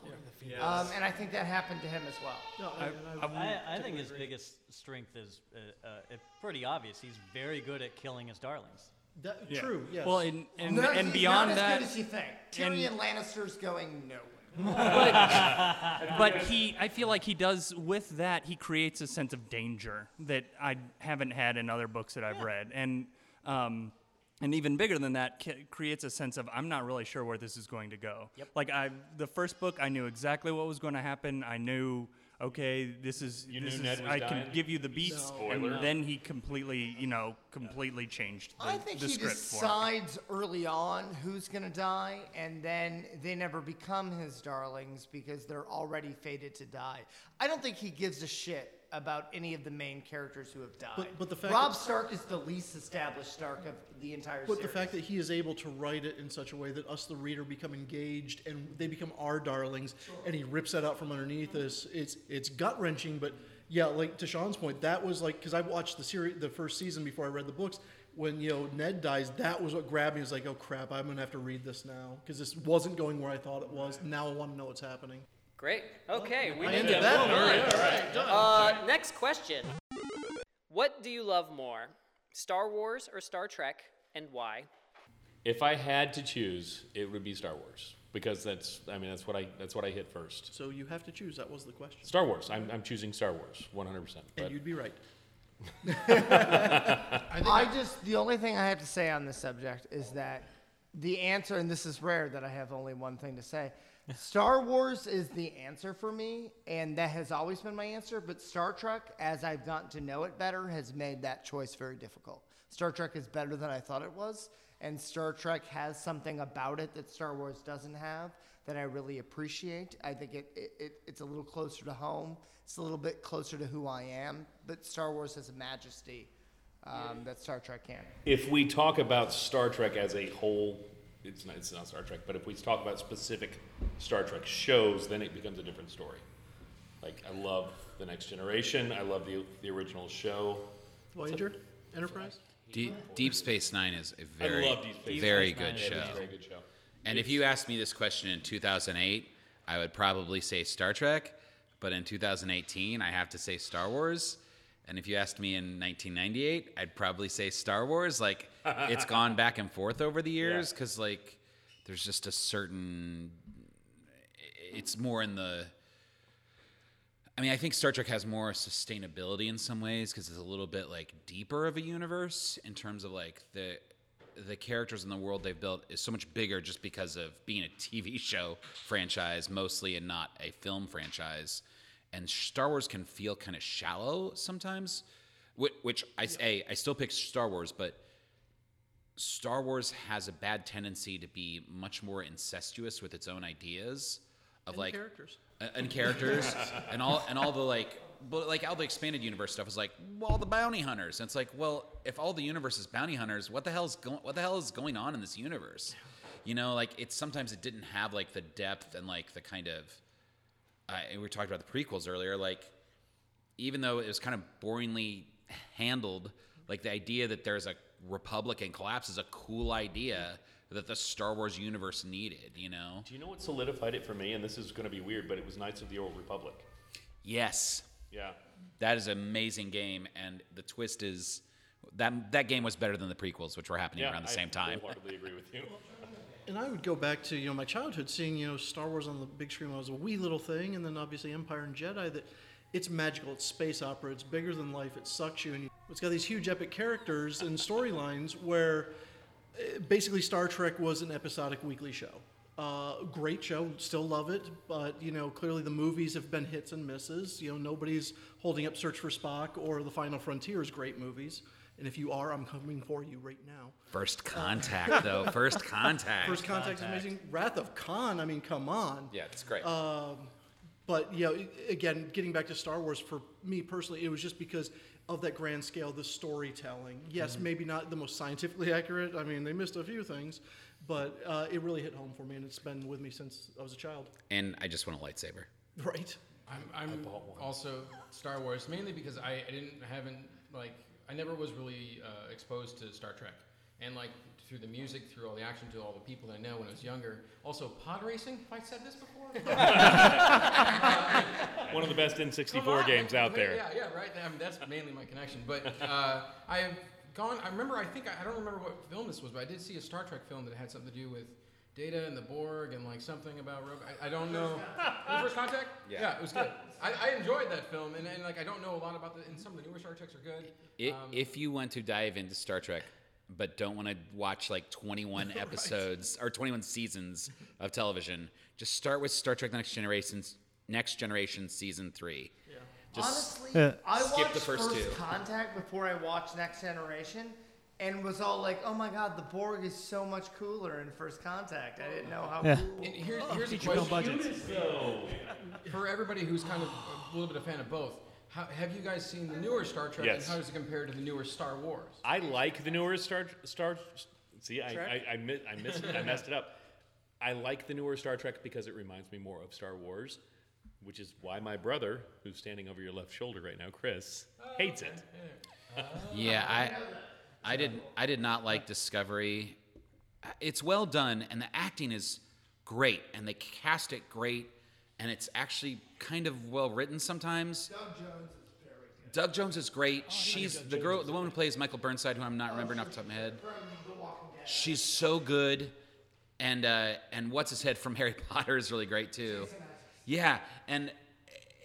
Um, and I think that happened to him as well. No, I, I, I, I think his biggest strength is uh, uh, pretty obvious. He's very good at killing his darlings. that, True. Yes. Well, and and, No, and beyond not that, as good as you think. Tyrion Lannister's going nowhere. but he i feel like he does with that he creates a sense of danger that i haven't had in other books that i've read and um, and even bigger than that, ca- creates a sense of I'm not really sure where this is going to go. Yep. Like I, the first book, I knew exactly what was going to happen. I knew, okay, this is You this knew is, Ned was I dying? can give you the beats, Spoiler. and then he completely, you know, completely changed the, I think the he script for him. decides early on who's going to die, and then they never become his darlings because they're already fated to die. I don't think he gives a shit about any of the main characters who have died. But- but the fact Rob that- Stark is the least established Stark of the entire series. But series. the fact that he is able to write it in such a way that us, the reader, become engaged and they become our darlings, and he rips that out from underneath us, it's it's gut wrenching. But yeah, like to Sean's point, that was like because I watched the series, the first season before I read the books. When you know Ned dies, that was what grabbed me. It was like, oh crap, I'm gonna have to read this now because this wasn't going where I thought it was. Now I want to know what's happening. Great. Okay, we I did ended that. that Well one. done. All right, all right, done. Uh, next question. What do you love more, Star Wars or Star Trek, and why? If I had to choose, it would be Star Wars because that's I mean that's what I that's what I hit first. So you have to choose. That was the question. Star Wars. I'm, I'm choosing Star Wars 100. percent And you'd be right. I just the only thing I have to say on this subject is that the answer, and this is rare that I have only one thing to say. Star Wars is the answer for me, and that has always been my answer. But Star Trek, as I've gotten to know it better, has made that choice very difficult. Star Trek is better than I thought it was, and Star Trek has something about it that Star Wars doesn't have that I really appreciate. I think it, it, it it's a little closer to home. It's a little bit closer to who I am. But Star Wars has a majesty um, that Star Trek can't. If we talk about Star Trek as a whole, it's not, it's not Star Trek, but if we talk about specific Star Trek shows, then it becomes a different story. Like, I love The Next Generation, I love the, the original show. Voyager, Enterprise. Deep, Deep Space Nine is a I very, love Deep Space very Nine. good Yeah, show. a very good show. And if you asked me this question in 2008, I would probably say Star Trek. But in 2018, I have to say Star Wars. And if you asked me in 1998, I'd probably say Star Wars. Like it's gone back and forth over the years because like there's just a certain. It's more in the. I mean, I think Star Trek has more sustainability in some ways because it's a little bit like deeper of a universe in terms of like the the characters in the world they've built is so much bigger just because of being a TV show franchise mostly and not a film franchise. And Star Wars can feel kind of shallow sometimes, which, which I say I still pick Star Wars, but Star Wars has a bad tendency to be much more incestuous with its own ideas of And like characters. uh, and characters and all and all the like but like all the expanded universe stuff is like well the bounty hunters. And it's like well if all the universe is bounty hunters what the hell's going what the hell is going on in this universe? You know like it's sometimes it didn't have like the depth and like the kind of uh, we talked about the prequels earlier like even though it was kind of boringly handled like the idea that there's a republic and collapse is a cool idea that the Star Wars universe needed you know Do you know what solidified it for me? And this is going to be weird, but it was Knights of the Old Republic. Yes. Yeah. That is an amazing game, and the twist is that that game was better than the prequels, which were happening Yeah, around the I same time. I wholeheartedly agree with you. And I would go back to you know my childhood, seeing you know Star Wars on the big screen when I was a wee little thing, and then obviously Empire and Jedi. That it's magical, it's space opera, it's bigger than life, it sucks you, and you, it's got these huge epic characters and storylines where uh, basically Star Trek was an episodic weekly show. Uh, great show, still love it, but you know clearly the movies have been hits and misses. You know nobody's holding up Search for Spock or The Final Frontier as great movies. And if you are, I'm coming for you right now. First Contact, though. First Contact. First Contact is amazing. Wrath of Khan, I mean, come on. Yeah, it's great. Um, but, you know, again, getting back to Star Wars, for me personally, it was just because of that grand scale, the storytelling. Yes, Mhm. maybe not the most scientifically accurate. I mean, they missed a few things, but uh, it really hit home for me, and it's been with me since I was a child. and I just want a lightsaber. Right. I'm, I'm also Star Wars mainly because I, I didn't haven't like I never was really uh, exposed to Star Trek and like through the music, through all the action, to all the people I know when I was younger. Also, pod racing. Have I said this before? One of the best N64 on. games out there. Yeah, yeah, right. I mean, that's mainly my connection. But uh, I have gone. I remember. I think I don't remember what film this was, but I did see a Star Trek film that had something to do with Data and the Borg and like something about. Rob- I, I don't know. Was it First Contact. Yeah. it was good. I, I enjoyed that film, and, and like I don't know a lot about the. And some of the newer Star Treks are good. It, Um, if you want to dive into Star Trek, but don't want to watch like 21 episodes or 21 seasons of television, just start with Star Trek: Next Generation, Next Generation season three. Yeah. Just Honestly, I skip watched the first, two. Contact before I watched Next Generation, and was all like, "Oh my God, the Borg is so much cooler in First Contact." I didn't know how Yeah. cool. And here's, oh, here's a question budgets. for everybody who's kind of a little bit a fan of both. How, have you guys seen the newer Star Trek, Yes. and how does it compare to the newer Star Wars? I like the newer Star Star. See, I Trek? I, I, mi- I missed I messed it up. I like the newer Star Trek because it reminds me more of Star Wars, which is why my brother, who's standing over your left shoulder right now, Chris, hates it. Oh, yeah, I, I did. I did not like Discovery. It's well done, and the acting is great, and they cast it great, and it's actually kind of well written sometimes. Doug Jones is very good. Doug Jones is great. She's the girl, the woman who plays Michael Burnside, who I'm not remembering off the top of my head. She's so good, and uh, and what's his head from Harry Potter is really great too. Yeah, and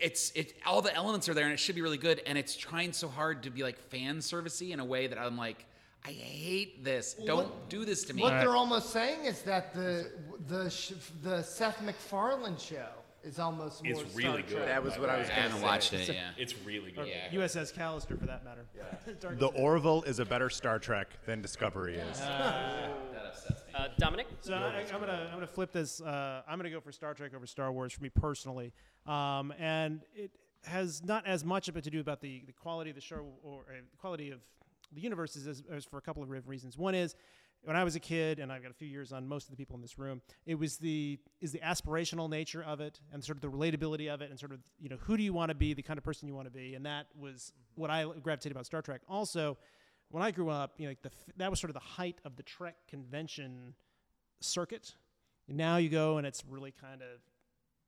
it's it all the elements are there, and it should be really good. And it's trying so hard to be like fan servicey in a way that I'm like, I hate this. Don't do this to me. What they're almost saying is that the the sh- the Seth MacFarlane show is almost more It's Star really good. Trek. That was what I was I haven't watched it. Yeah, It's really good. Yeah. USS Callister, for that matter. Dark The Orville is a better Star Trek than Discovery is. That upsets me. Uh, Dominic? So I, I'm gonna I'm gonna flip this. Uh, I'm gonna go for Star Trek over Star Wars for me personally, um, and it has not as much of it to do about the, the quality of the show or uh, the quality of the universes as, as for a couple of different reasons. One is when I was a kid, and I've got a few years on most of the people in this room. It was the is the aspirational nature of it, and sort of the relatability of it, and sort of you know who do you want to be, the kind of person you want to be, and that was what I gravitated about Star Trek. Also, when I grew up, you know, like the that was sort of the height of the Trek convention circuit. Now you go and it's really kind of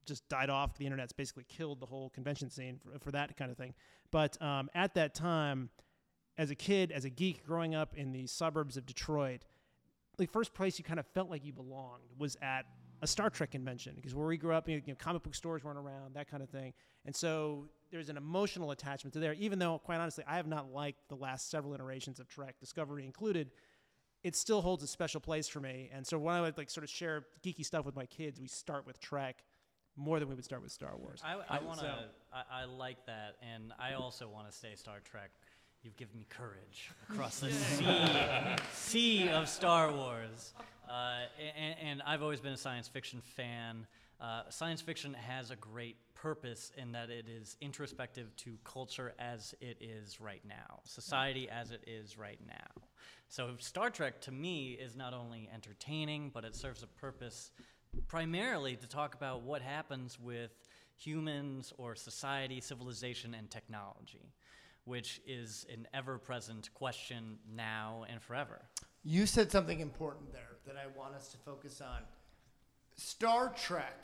just died off. The internet's basically killed the whole convention scene for, for that kind of thing. But um, at that time, as a kid, as a geek growing up in the suburbs of Detroit, the first place you kind of felt like you belonged was at a Star Trek convention because where we grew up, you know, comic book stores weren't around, that kind of thing. And so there's an emotional attachment to there, even though, quite honestly, I have not liked the last several iterations of Trek, Discovery included. It still holds a special place for me. And so when I would like sort of share geeky stuff with my kids, we start with Trek more than we would start with Star Wars. I, I want so- to. I, I like that, and I also want to say Star Trek. You've given me courage across the sea, sea of Star Wars, uh, and, and I've always been a science fiction fan. Uh, science fiction has a great purpose in that it is introspective to culture as it is right now, society as it is right now. So Star Trek to me is not only entertaining, but it serves a purpose primarily to talk about what happens with humans or society, civilization, and technology, which is an ever present question now and forever. You said something important there that I want us to focus on. Star Trek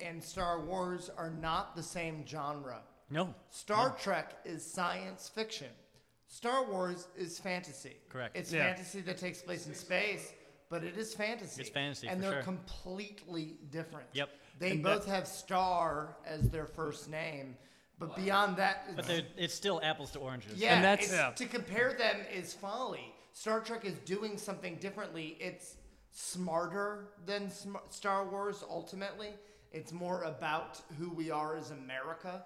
and Star Wars are not the same genre. No. Star Trek is science fiction. Star Wars is fantasy. Correct. It's Yeah. fantasy that takes place in space, but it is fantasy. It's fantasy, and for they're sure. completely different. Yep. They And both that- have Star as their first name, but beyond that, But it's- they're- it's still apples to oranges. yeah, it's- to compare them is folly. Star Trek is doing something differently. It's smarter than sm- Star Wars. Ultimately, it's more about who we are as America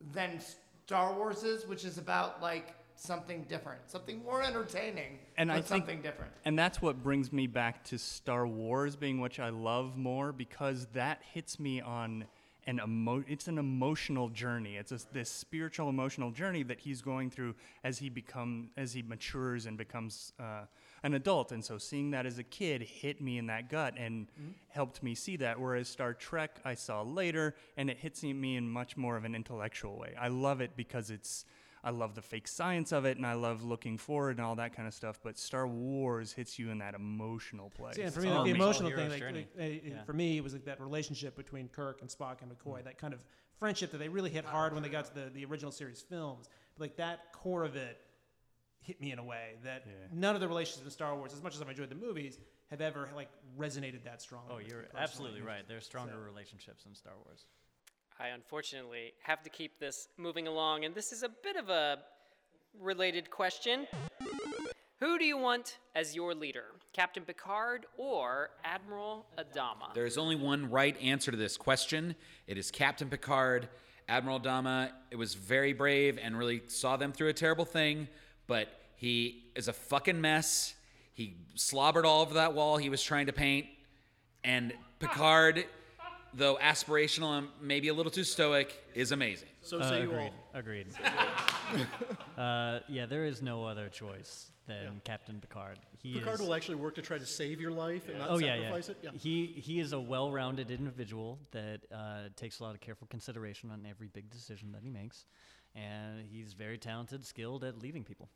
than Star Wars is, which is about like something different, something more entertaining, and but I think, something different. And that's what brings me back to Star Wars being which I love more because that hits me on an emo- it's an emotional journey. It's a, this spiritual emotional journey that he's going through as he become as he matures and becomes uh, an adult. And so seeing that as a kid hit me in that gut and Mm-hmm. helped me see that. Whereas Star Trek I saw later and it hits me in much more of an intellectual way. I love it because it's I love the fake science of it, and I love looking forward and all that kind of stuff. But Star Wars hits you in that emotional place. See, and for me, like, the Emotional emotional thing, like, like, uh, Yeah. for me, it was like that relationship between Kirk and Spock and McCoy, that kind of friendship that they really hit hard when they got to the, the original series films. But like that core of it hit me in a way that none of the relationships in Star Wars, as much as I've enjoyed the movies, have ever like resonated that strongly. Oh, you're absolutely right. There's stronger So- relationships in Star Wars. I unfortunately have to keep this moving along, and this is a bit of a related question. Who do you want as your leader, Captain Picard or Admiral Adama? There is only one right answer to this question. It is Captain Picard. Admiral Adama it was very brave and really saw them through a terrible thing, but he is a fucking mess. He slobbered all over that wall he was trying to paint. And Picard, though aspirational and maybe a little too stoic, is amazing. So Uh, say you agreed. all. Agreed. uh, yeah, there is no other choice than Captain Picard. He Picard is, will actually work to try to save your life and not oh yeah, sacrifice yeah. it. Yeah. He he is a well-rounded individual that uh, takes a lot of careful consideration on every big decision that he makes, and he's very talented, skilled at leading people.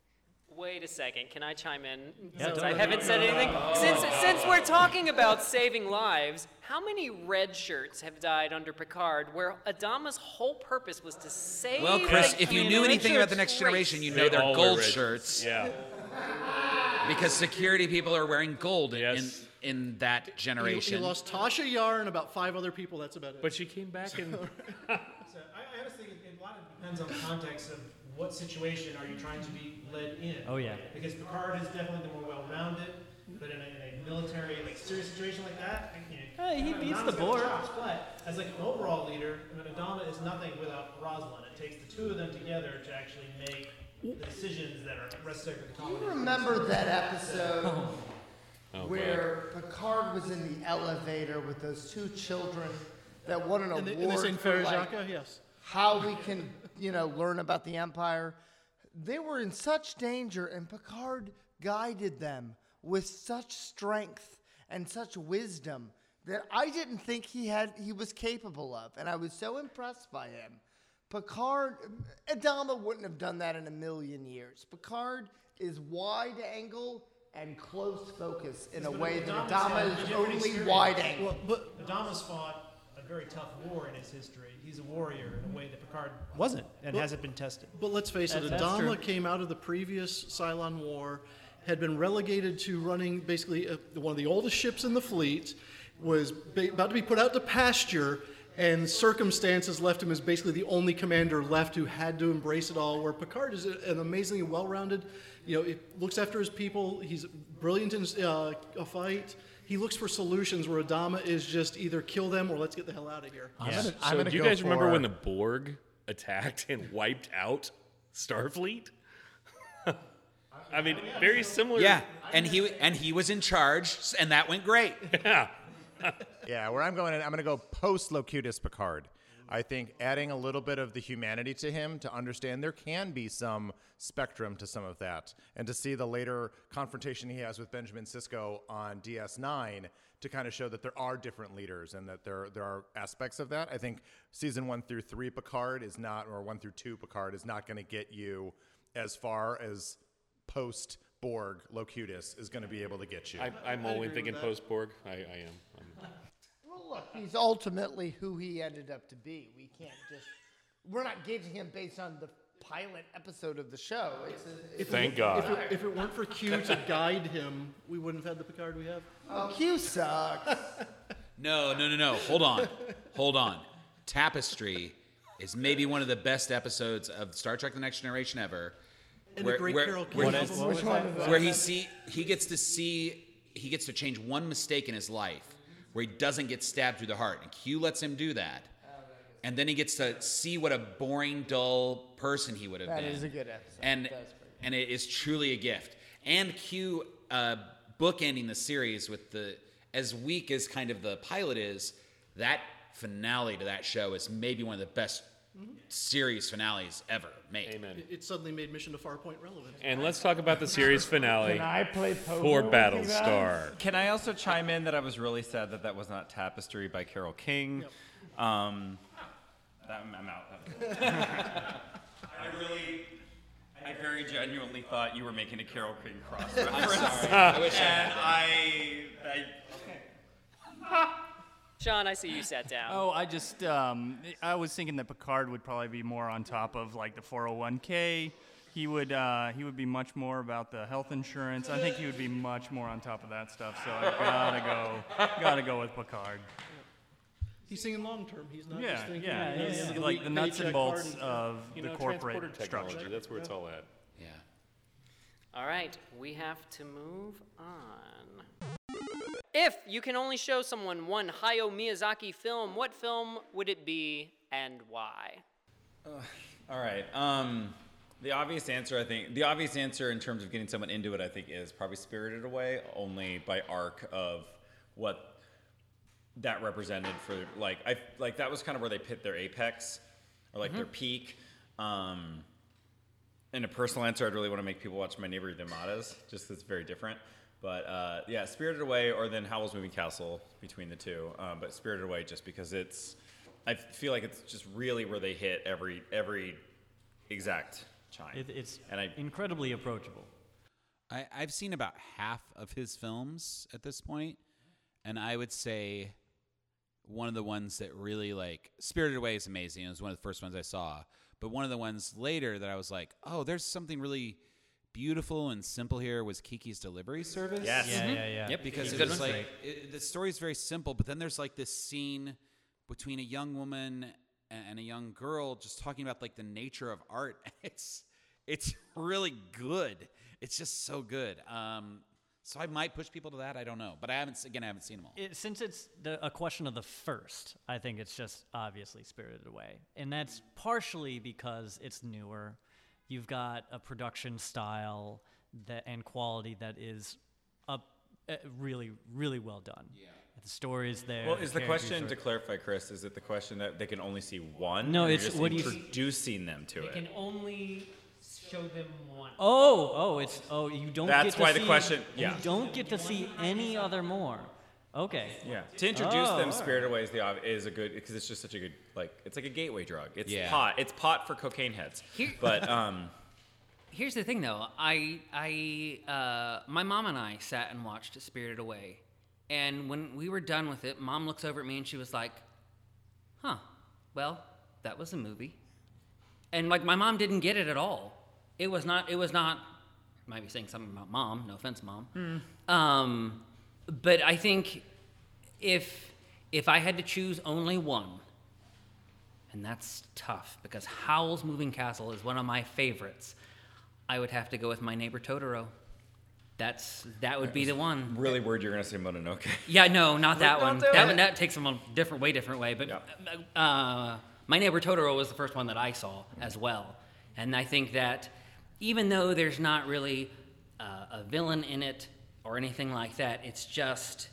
Wait a second. Can I chime in? Yeah, since I haven't said anything. Since, since we're talking about saving lives, how many red shirts have died under Picard where Adama's whole purpose was to save Well, Chris, if you knew anything about the next generation, you know They they're gold shirts. Yeah. Because security people are wearing gold in, in, in that generation. he generation. lost Tasha Yar and about five other people. That's about it. But she came back and So I, I honestly, it, it, a lot of depends on the context of what situation are you trying to be led in. Oh, yeah. Because Picard is definitely the more well-rounded, but in a, in a military, like serious situation like that, you know, Hey, he beats the Borg. chops, But as like an overall leader, I mean, Adama is nothing without Roslin. It takes the two of them together to actually make the decisions that are necessary for the Do colony. you remember that episode Oh, oh where Picard was in the elevator with those two children that won an And they- award and they sang for like, Yes. how we can, you know, learn about the Empire. They were in such danger, and Picard guided them with such strength and such wisdom that I didn't think he had he was capable of, and I was so impressed by him. Picard, Adama wouldn't have done that in a million years. Picard is wide angle and close focus in a way that Adama is only wide angle. Well, but Adama's fought very tough war in his history. He's a warrior in a way that Picard wasn't and Well- hasn't been tested. But let's face it, That's- that's Adama came out of the previous Cylon War, had been relegated to running basically uh one of the oldest ships in the fleet, was ba- about to be put out to pasture, and circumstances left him as basically the only commander left who had to embrace it all. Where Picard is an amazingly well-rounded, you know, he looks after his people. He's brilliant in uh, a fight. He looks for solutions where Adama is just either kill them or let's get the hell out of here. I'm gonna, I'm so gonna do you go guys remember for- when the Borg attacked and wiped out Starfleet? I mean, very similar. Yeah, and he and he was in charge, and that went great. Yeah. Yeah, where I'm going, I'm going to go post Locutus Picard. I think adding a little bit of the humanity to him to understand there can be some spectrum to some of that, and to see the later confrontation he has with Benjamin Sisko on DS9 to kind of show that there are different leaders and that there there are aspects of that. I think season one through three Picard is not, or one through two Picard is not going to get you as far as post Borg Locutus is going to be able to get you. I, I'm only thinking post Borg. I, I am. I'm, Well, look, he's ultimately who he ended up to be. We can't just. We're not gauging him based on the pilot episode of the show. It's a, it's Thank a, God. If it, if it weren't for Q to guide him, we wouldn't have had the Picard we have. Oh, Q sucks. No, no, no, no. Hold on. Hold on. Tapestry is maybe one of the best episodes of Star Trek The Next Generation ever. And the great Carol where, album. he- What was where he see he gets to see he gets to change one mistake in his life where he doesn't get stabbed through the heart. And Q lets him do that. And then he gets to see what a boring, dull person he would have That been. is a good episode. And and it is truly a gift. And Q uh, bookending the series with the as weak as kind of the pilot is, that finale to that show is maybe one of the best series finales ever made. Amen. It, it suddenly made Mission to Farpoint relevant. And let's talk about the series finale Can I play poker for with you guys? Battlestar. Can I also chime in that I was really sad that that was not Tapestry by Carole King? Um, that, I'm out. I really, I very genuinely thought you were making a Carole King cross I'm reference. sorry. I wish I and had. I, I, Sean, I see you sat down. Oh, I just um, I was thinking that Picard would probably be more on top of like the 401k. He would uh, he would be much more about the health insurance. I think he would be much more on top of that stuff. So I gotta go, gotta go with Picard. He's thinking long term. He's not Yeah, just thinking. yeah, you know, he's the like the nuts and bolts party. of You the corporate technology. structure. That's where it's all at. Yeah. All right, we have to move on. If you can only show someone one Hayao Miyazaki film, what film would it be and why? All right. Um, the obvious answer, I think, the obvious answer in terms of getting someone into it, I think, is probably Spirited Away, only by arc of what that represented for like I like that was kind of where they hit their apex or like their Mhm. peak. Um, in a personal answer, I'd really want to make people watch My Neighbor Yamada's, just 'cause it's very different. But uh, yeah, Spirited Away or then Howl's Moving Castle between the two. Um, but Spirited Away just because it's, I feel like it's just really where they hit every every exact chime. It, it's and I incredibly approachable. I, I've seen about half of his films at this point, and I would say one of the ones that really like Spirited Away is amazing. It was one of the first ones I saw, but one of the ones later that I was like, oh, there's something really beautiful and simple here was Kiki's Delivery Service. Yes. Yeah, yeah, yeah. Yep. Because Kiki's it was like it, the is very simple, but then there's like this scene between a young woman and, and a young girl just talking about like the nature of art. It's it's really good. It's just so good. Um, so I might push people to that. I don't know, but I haven't. Again, I haven't seen them all. It, since it's the, a question of the first, I think it's just obviously Spirited Away. And that's partially because it's newer. You've got a production style that and quality that is up, uh, really, really well done. Yeah. The story is there. Well, is the characters question are- to clarify, Chris? Is it the question that they can only see one? No, it's just what do you- introducing them to They it. can only show them one. Oh, oh, it's oh, you don't. That's get to why the question- yeah. You don't get to see any other more. Okay. Yeah, to introduce Oh, them, all Spirited Away is the ob- is a good because it's just such a good like it's like a gateway drug. It's Yeah. pot. It's pot for cocaine heads. Here- But um, Here's the thing, though. I, I, uh, my mom and I sat and watched Spirited Away, and when we were done with it, mom looks over at me and she was like, "Huh, well, that was a movie," and like my mom didn't get it at all. It was not. It was not. Might be saying something about mom. No offense, mom. Hmm. Um, but I think if if I had to choose only one, and that's tough because Howl's Moving Castle is one of my favorites. I would have to go with my neighbor Totoro. That's that would be the one. really worried you're gonna say Mononoke. Yeah, no, not that one. That it. one that takes them a different, way different way. But uh, my neighbor Totoro was the first one that I saw as well, and I think that even though there's not really uh, a villain in it or anything like that, it's just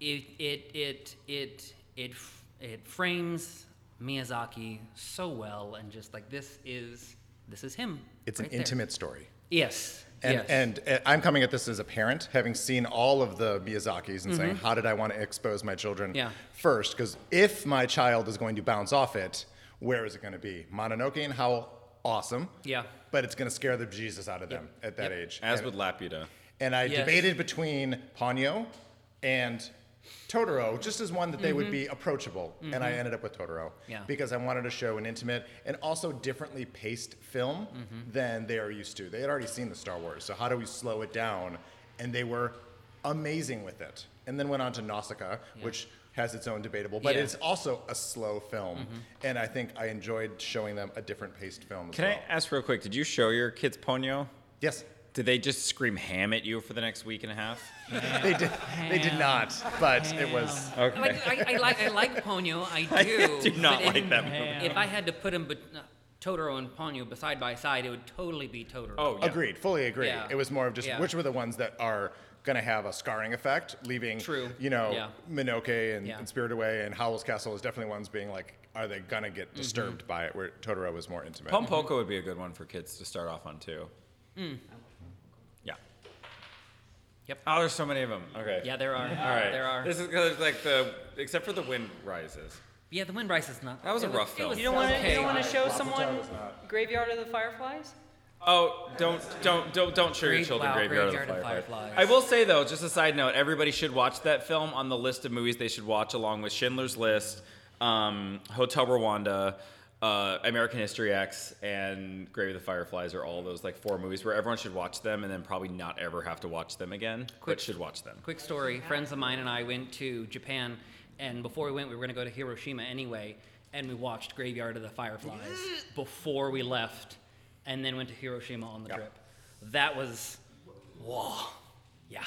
it it it it it it frames Miyazaki so well, and just like this is this is him. It's right an there. intimate story. Yes. And, yes. and uh, I'm coming at this as a parent, having seen all of the Miyazakis and saying, Mhm. how did I want to expose my children Yeah. first? Because if my child is going to bounce off it, where is it going to be? Mononoke and Howl, awesome. Yeah. But it's going to scare the Jesus out of them at that Yep. age. As And- with Laputa. And I Yes. debated between Ponyo and Totoro, just as one that they would Mhm. be approachable. And I Mhm. ended up with Totoro. Yeah. Because I wanted to show an intimate and also differently paced film Mhm. than they are used to. They had already seen the Star Wars, so how do we slow it down? And they were amazing with it. And then went on to Nausicaa, which has its own debatable, but Yeah. it's also a slow film. Mhm. And I think I enjoyed showing them a different paced film as Can well. I ask real quick? Did you show your kids Ponyo? Yes. Did they just scream ham at you for the next week and a half? They did. They did not, but it was Okay. Like, I, I like I like Ponyo. I do. I do. do not but like if- that movie. If I had to put them, but uh, Totoro and Ponyo beside by side, it would totally be Totoro. Oh, yeah. Agreed, fully agree. Yeah. It was more of just Yeah. which were the ones that are going to have a scarring effect, leaving, True. you know, Yeah. Minoke and, Yeah. and Spirit Away and Howl's Castle is definitely ones being like, are they going to Mm-hmm. get disturbed by it? Where Totoro was more intimate. Pompoko would be a good one for kids to start off on too. Mm. Yeah. Yep. Oh, there's so many of them. Okay. Yeah, there are. All right. There are. This is 'cause, like the except for the wind rises. Yeah, the wind rises not. That was a rough it film. You don't want to. okay. You don't want to show someone Graveyard of the Fireflies? Oh, don't don't don't don't show your children wow, Graveyard, Graveyard of of the Fireflies. Fireflies. I will say though, just a side note, everybody should watch that film on the list of movies they should watch, along with Schindler's List, um, Hotel Rwanda, uh, American History X, and Grave of the Fireflies are all those like four movies where everyone should watch them and then probably not ever have to watch them again, but should watch them. Quick story: friends of mine and I went to Japan, and before we went, we were going to go to Hiroshima anyway, and we watched Graveyard of the Fireflies before we left. and then went to Hiroshima on the trip. That was, whoa, yeah,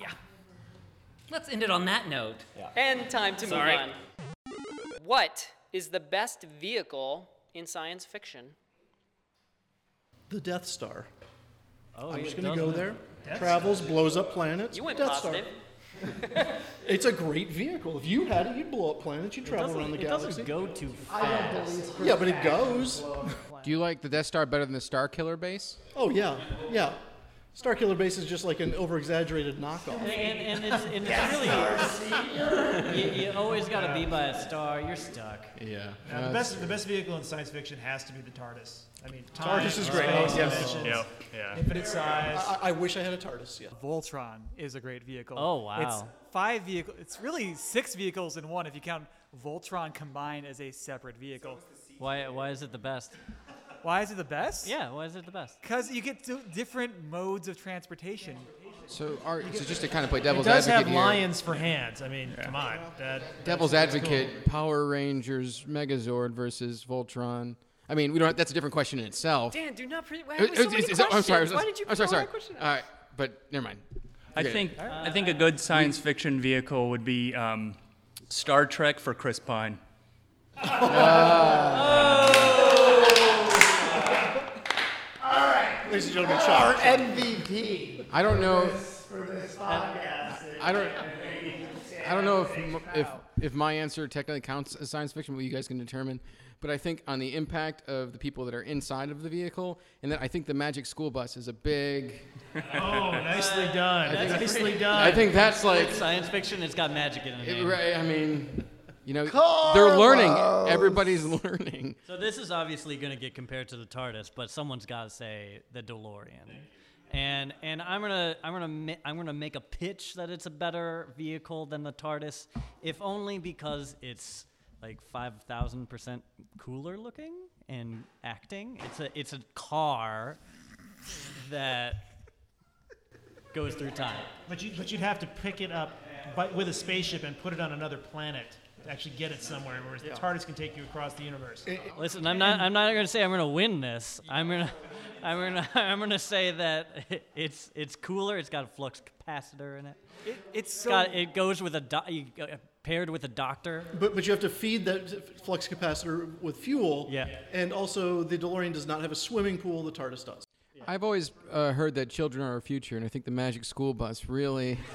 yeah. Let's end it on that note. And time to Sorry. move on. What is the best vehicle in science fiction? The Death Star. Oh, I'm just gonna go that. there. Death travels, blows up planets. You went Death positive. Star. It's a great vehicle. If you had it, you'd blow up planets. You'd travel around the it galaxy. doesn't go too I don't believe Yeah, but it goes. Do you like the Death Star better than the Star Killer base? Oh yeah, yeah. Starkiller Base is just like an over-exaggerated knockoff. And, and, and it's, and it's really, you, you always got to be by a star. You're stuck. Yeah. Uh, now, the best the best vehicle in science fiction has to be the TARDIS. I mean, time, TARDIS is great. space, Oh, yes. Yep, yeah. infinite size. I, I wish I had a TARDIS. Yeah. Voltron is a great vehicle. Oh, wow. It's five vehicle. It's really six vehicles in one if you count Voltron combined as a separate vehicle. Why, why is it the best? Why is it the best? Yeah, why is it the best? Because you get two different modes of transportation. So, our, so just to kind of play devil's it does advocate have here. lions for hands. I mean, come on. That, Devil's that's- that's advocate, Power Rangers, Megazord versus Voltron. I mean, we don't. That's a different question in itself. Dan, do not. Pre- why Uh, have so is- many is that- I'm sorry. questions? Why did you I'm sorry. pull Sorry. that question? All right, but never mind. I Forget it. think I think a good science fiction vehicle would be um, Star Trek for Chris Pine. Ladies and gentlemen, Our shot. MVP. I don't know. For this podcast. I don't. I don't know if if if my answer technically counts as science fiction, but you guys can determine. But I think on the impact of the people that are inside of the vehicle, and then I think the Magic School Bus is a big. Oh, nicely done. I think- nicely done. I think that's like. Science fiction. It's got magic in it. It, right, I mean, you know, they're learning. Everybody's learning. So this is obviously going to get compared to the TARDIS, but someone's got to say the DeLorean. And and I'm gonna I'm gonna I'm gonna make a pitch that it's a better vehicle than the TARDIS, if only because it's like five thousand percent cooler looking and acting. It's a it's a car that goes through time. But you but you'd have to pick it up but with a spaceship and put it on another planet to actually get it somewhere, whereas the TARDIS can take you across the universe. Listen, I'm not. I'm not going to say I'm going to win this. I'm going to. I'm going to. I'm going to say that it's it's cooler. It's got a flux capacitor in it. It, it's It's so got. It goes with a do, you, uh, paired with a doctor. But, but you have to feed that flux capacitor with fuel. Yeah. And also, the DeLorean does not have a swimming pool. The TARDIS does. I've always uh, heard that children are our future, and I think the Magic School Bus really.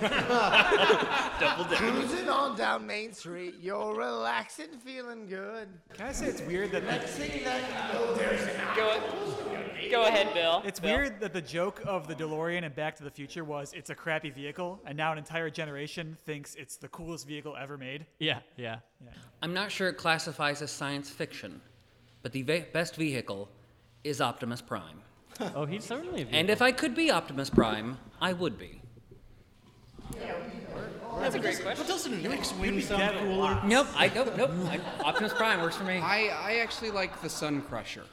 Cruising on down Main Street, you're relaxing, feeling good. Can I say it's weird that Next thing that you know, there's an Go, go ahead, Bill. It's Bill. weird that the joke of the DeLorean and Back to the Future was it's a crappy vehicle, and now an entire generation thinks it's the coolest vehicle ever made. Yeah. Yeah. I'm not sure it classifies as science fiction, but the ve- best vehicle is Optimus Prime. Oh, he's certainly. A And if I could be Optimus Prime, I would be. That's a great question. But doesn't an X-wing sound cooler? Nope, I nope, nope. I, Optimus Prime works for me. I, I actually like the Sun Crusher.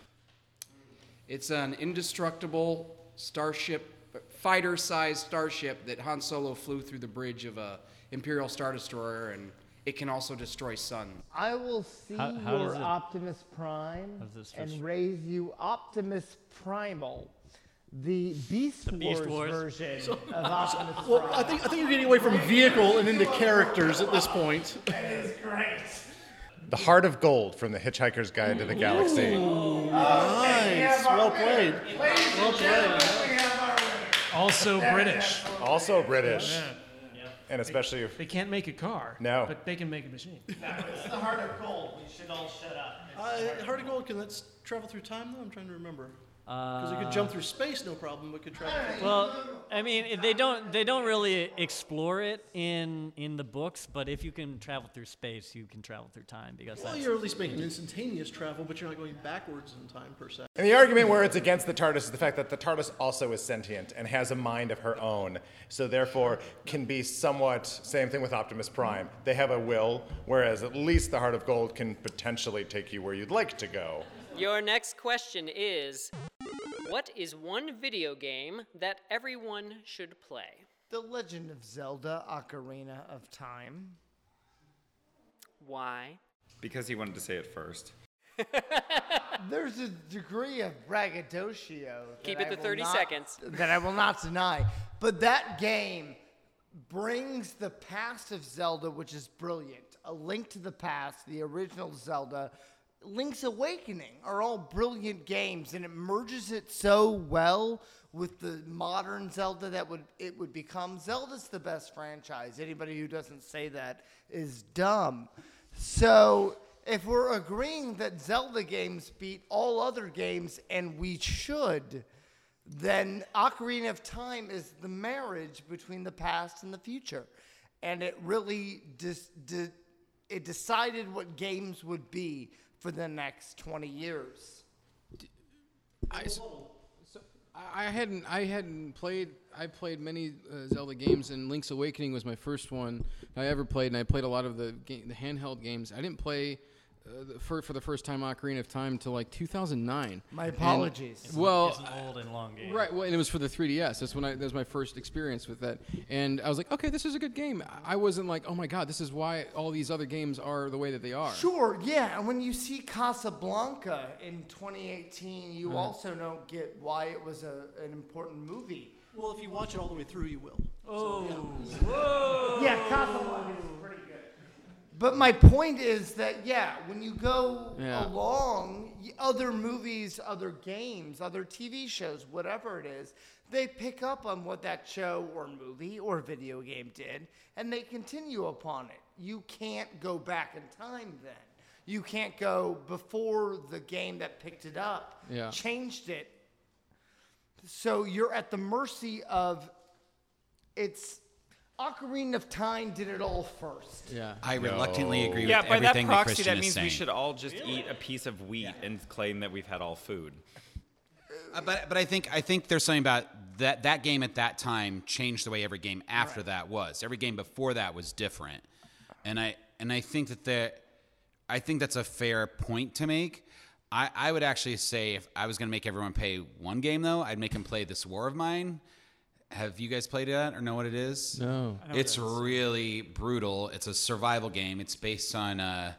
It's an indestructible starship, fighter-sized starship that Han Solo flew through the bridge of a Imperial Star Destroyer, and it can also destroy suns. I will see How- how your does it- Optimus Prime does this and switch? raise you Optimus Primal, the Beast, Beast Wars, Wars. version So- of Optimus Well, Prime. I think I think you're getting away from vehicle and into characters at this point. That is great. The Heart of Gold from The Hitchhiker's Guide to the Galaxy. Nice. Well played. Well played. Also British. Also British. Oh, And especially if They can't make a car. No. But they can make a machine. It's the heart of gold. We should all shut up. Uh, Heart of Gold, can that s- travel through time though? I'm trying to remember. Because it could jump through space, no problem, but could travel. Well, I mean, they don't they don't really explore it in in the books, but if you can travel through space, you can travel through time because Well, that's you're at least making instantaneous travel, but you're not going backwards in time per se. And the argument where it's against the TARDIS is the fact that the TARDIS also is sentient and has a mind of her own. So therefore can be somewhat same thing with Optimus Prime. They have a will, whereas at least the Heart of Gold can potentially take you where you'd like to go. Your next question is What is one video game that everyone should play? The Legend of Zelda Ocarina of Time. Why? Because he wanted to say it first. there's a degree of braggadocio. Keep it to 30 not- seconds. That I will not deny. But that game brings the past of Zelda, which is brilliant. A Link to the Past, the original Zelda, Link's Awakening are all brilliant games, and it merges it so well with the modern Zelda that would it would become. Zelda's the best franchise. Anybody who doesn't say that is dumb. So if we're agreeing that Zelda games beat all other games, and we should, then Ocarina of Time is the marriage between the past and the future, and it really dis- de- it decided what games would be for the next twenty years. I, s- I hadn't I hadn't played I played many uh, Zelda games and Link's Awakening was my first one I ever played and I played a lot of the the handheld games. I didn't play uh, for for the first time Ocarina of Time to like 2009. My And- apologies. It's- well, it's an old and long game. Right, well, and it was for the 3DS. That's when I that was my first experience with that. And I was like, okay, this is a good game. I wasn't like, oh my god, this is why all these other games are the way that they are. Sure, yeah. And when you see Casablanca in 2018, you Mhm. also don't get why it was a, an important movie. Well, if you watch it all the way through, you will. Oh, whoa. Yeah, Casablanca is pretty good. But my point is that yeah, when you go Yeah. along, other movies, other games, other TV shows, whatever it is, they pick up on what that show or movie or video game did, and they continue upon it. You can't go back in time then. You can't go before the game that picked it up Yeah. changed it. So you're at the mercy of it's Ocarina of Time did it all first. Yeah. I reluctantly agree yeah, with by everything that proxy, Christian that is means we saying. should all just eat a piece of wheat and claim that we've had all food. Uh, but but I think I think there's something about that that game at that time changed the way every game after that was. Every game before that was different, and I and I think that the I think that's a fair point to make. I, I would actually say if I was going to make everyone play one game though, I'd make them play this War of Mine. Have you guys played it or know what it is? No. I know what It's it is. really brutal. It's a survival game. It's based on uh,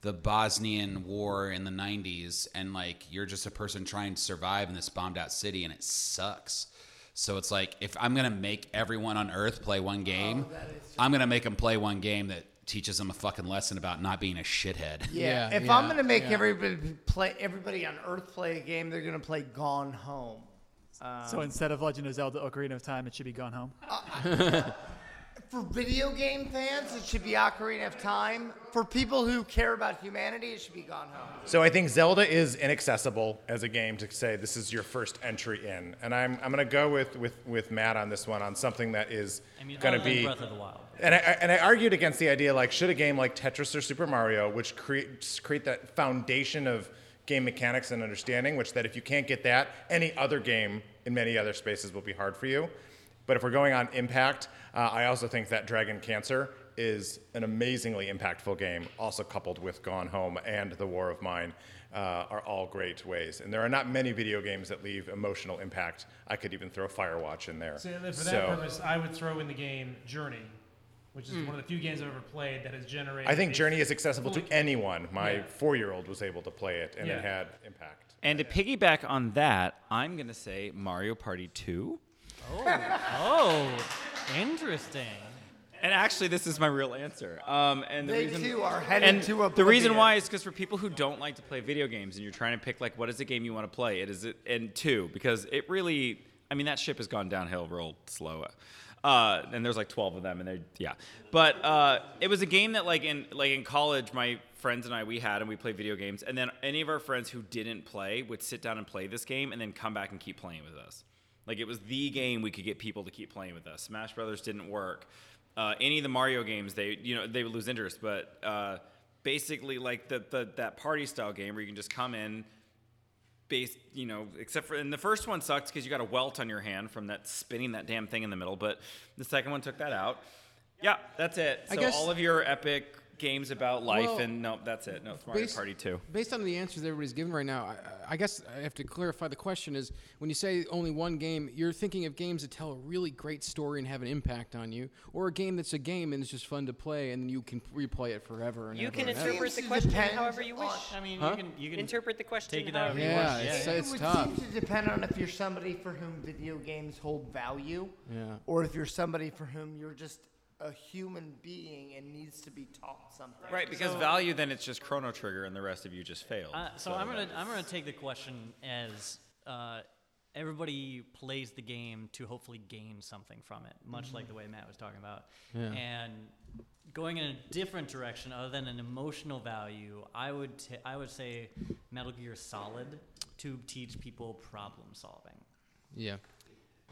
the Bosnian War in the 90s, and like you're just a person trying to survive in this bombed out city, and it sucks. So it's like if I'm gonna make everyone on Earth play one game, I'm gonna make them play one game that teaches them a fucking lesson about not being a shithead. Yeah. if I'm gonna make everybody play, everybody on Earth play a game, they're gonna play Gone Home. So Um, instead of Legend of Zelda Ocarina of Time, it should be Gone Home. For video game fans, it should be Ocarina of Time. For people who care about humanity, it should be Gone Home. So I think Zelda is inaccessible as a game to say this is your first entry in, and I'm, I'm going to go with, with, with Matt on this one on something that is I mean, going to be Breath of the Wild. And I, I- and I argued against the idea like should a game like Tetris or Super Mario, which create create that foundation of game mechanics and understanding, which that if you can't get that, any other game in many other spaces will be hard for you. But if we're going on impact, uh, I also think that Dragon Cancer is an amazingly impactful game, also coupled with Gone Home and The War of Mine. Uh, are all great ways, and there are not many video games that leave emotional impact. I could even throw Firewatch in there. So for that So- purpose, I would throw in the game Journey, which is Mm. one of the few games I've ever played that has generated. I think Journey is accessible to anyone. My Yeah. four-year-old was able to play it, and Yeah. it had impact. And to piggyback on that, I'm gonna say Mario Party 2. Oh, oh, interesting. And actually, this is my real answer. Um, and the They reason, too are headed and to the reason why is because for people who don't like to play video games, and you're trying to pick like what is the game you want to play, it is it and two because it really, I mean, that ship has gone downhill real slow. Uh, and there's like 12 of them, and they yeah. But uh, it was a game that like in like in college, my friends and I we had, and we played video games. And then any of our friends who didn't play would sit down and play this game, and then come back and keep playing with us. Like it was the game we could get people to keep playing with us. Smash Brothers didn't work. Uh, any of the Mario games, they you know they would lose interest. But uh, basically, like the, the that party style game where you can just come in, based you know, except for and the first one sucked because you got a welt on your hand from that spinning that damn thing in the middle. But the second one took that out. Yeah, that's it. I So guess- all of your epic games about life, Well, and no, that's it. No, Mario Based- Party 2. Based on the answers everybody's given right now, I, I guess I have to clarify the question is when you say only one game, you're thinking of games that tell a really great story and have an impact on you, or a game that's a game and it's just fun to play and you can replay it forever and You ever can and ever. interpret the question depend however you wish. I mean, Huh? you can you can interpret the question take it however however you you Yeah, wish. it's- yeah. it's it would tough. seem to depend on if you're somebody for whom video games hold value, Yeah. or if you're somebody for whom you're just a human being and needs to be taught something. Right, because value, then it's just Chrono Trigger, and the rest of you just failed. Uh, so I'm gonna I'm gonna take the question as uh, everybody plays the game to hopefully gain something from it, much like the way Matt was talking about. Yeah. And going in a different direction other than an emotional value, I would t- I would say Metal Gear Solid to teach people problem solving Yeah.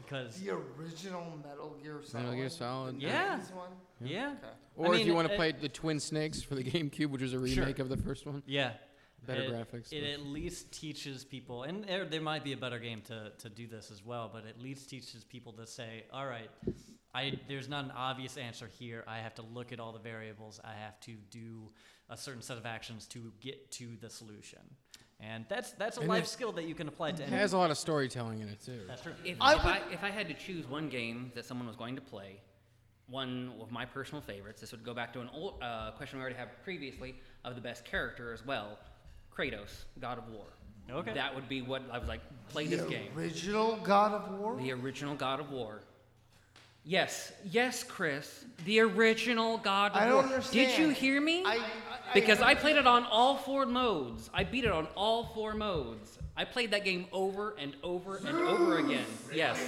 Because The original Metal Gear Solid. Metal Gear Solid. the Yeah. 90s one? yeah. Okay. Or I if you want to it- play the Twin Snakes for the GameCube, which was a Sure. remake of the first one. Yeah. Better it, graphics, It but- at least teaches people, and there, there might be a better game to, to do this as well, but at least teaches people to say, all right, I, there's not an obvious answer here. I have to look at all the variables. I have to do a certain set of actions to get to the solution. And that's that's a And life skill that you can apply to It anything. has a lot of storytelling in it too. That's true. If I if, would- I, if I had to choose one game that someone was going to play, one of my personal favorites, this would go back to an old uh, question we already had previously of the best character as well, Kratos, God of War. Okay. That would be what I was like, play this game. the game. original God of War? The original God of War. Yes, yes, Chris. The original God of I don't understand. Did you hear me? I- I- because I played it on all four modes. I beat it on all four modes. I played that game over and over and over again. Yes.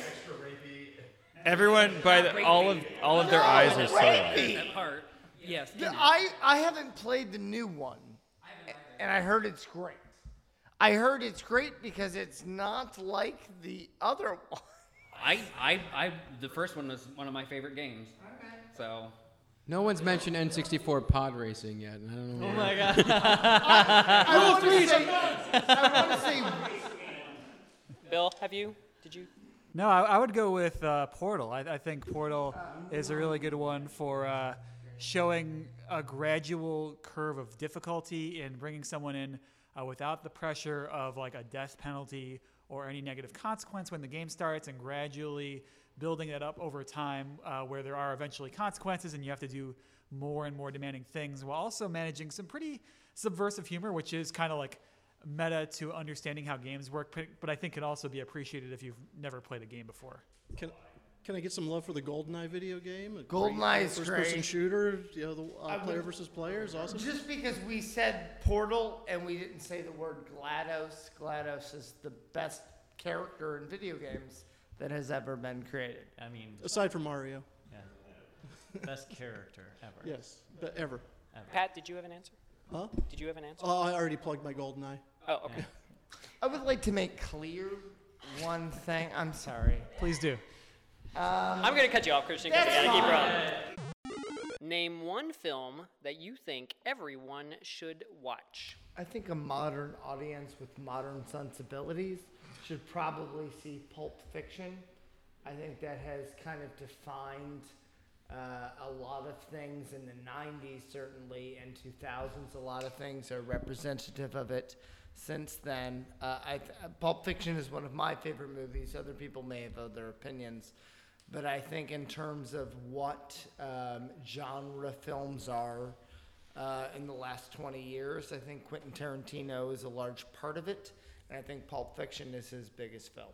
Everyone, by the, all of all of their eyes are so rapey. That part. Yes. The- I, I haven't played the new one, and I heard it's great. I heard it's great because it's not like the other one. I, I, I, the first one was one of my favorite games. So. No one's mentioned N64 pod racing yet. I don't know. Oh my god. I want to say, I want to say, Bill, have you? Did you? No, I, I would go with uh, Portal. I, I think Portal is a really good one for uh, showing a gradual curve of difficulty in bringing someone in uh, without the pressure of like a death penalty or any negative consequence when the game starts, and gradually building that up over time, uh, where there are eventually consequences, and you have to do more and more demanding things, while also managing some pretty subversive humor, which is kind of like meta to understanding how games work, but, I think can also be appreciated if you've never played a game before. Can, can I get some love for the GoldenEye video game? A GoldenEye great, is first-person great. shooter. You know, the I uh, player would- versus player is awesome. just because we said Portal and we didn't say the word GLaDOS, GLaDOS is the best character in video games that has ever been created. I mean, Aside from Mario. yeah. best character ever. Yes, but ever. Pat, did you have an answer? Huh? Did you have an answer? Oh, I already plugged my GoldenEye. Oh, okay. I would like to make clear one thing. I'm sorry. Please do. I'm going to cut you off, Christian, because I got to keep rolling. Name one film that you think everyone should watch. I think a modern audience with modern sensibilities should probably see Pulp Fiction. I think that has kind of defined uh, a lot of things in the 90s, certainly, and 2000s. A lot of things are representative of it since then. Uh, I th- Pulp Fiction is one of my favorite movies. Other people may have other opinions. But I think, in terms of what um, genre films are, uh, in the last 20 years. I think Quentin Tarantino is a large part of it, and I think Pulp Fiction is his biggest film.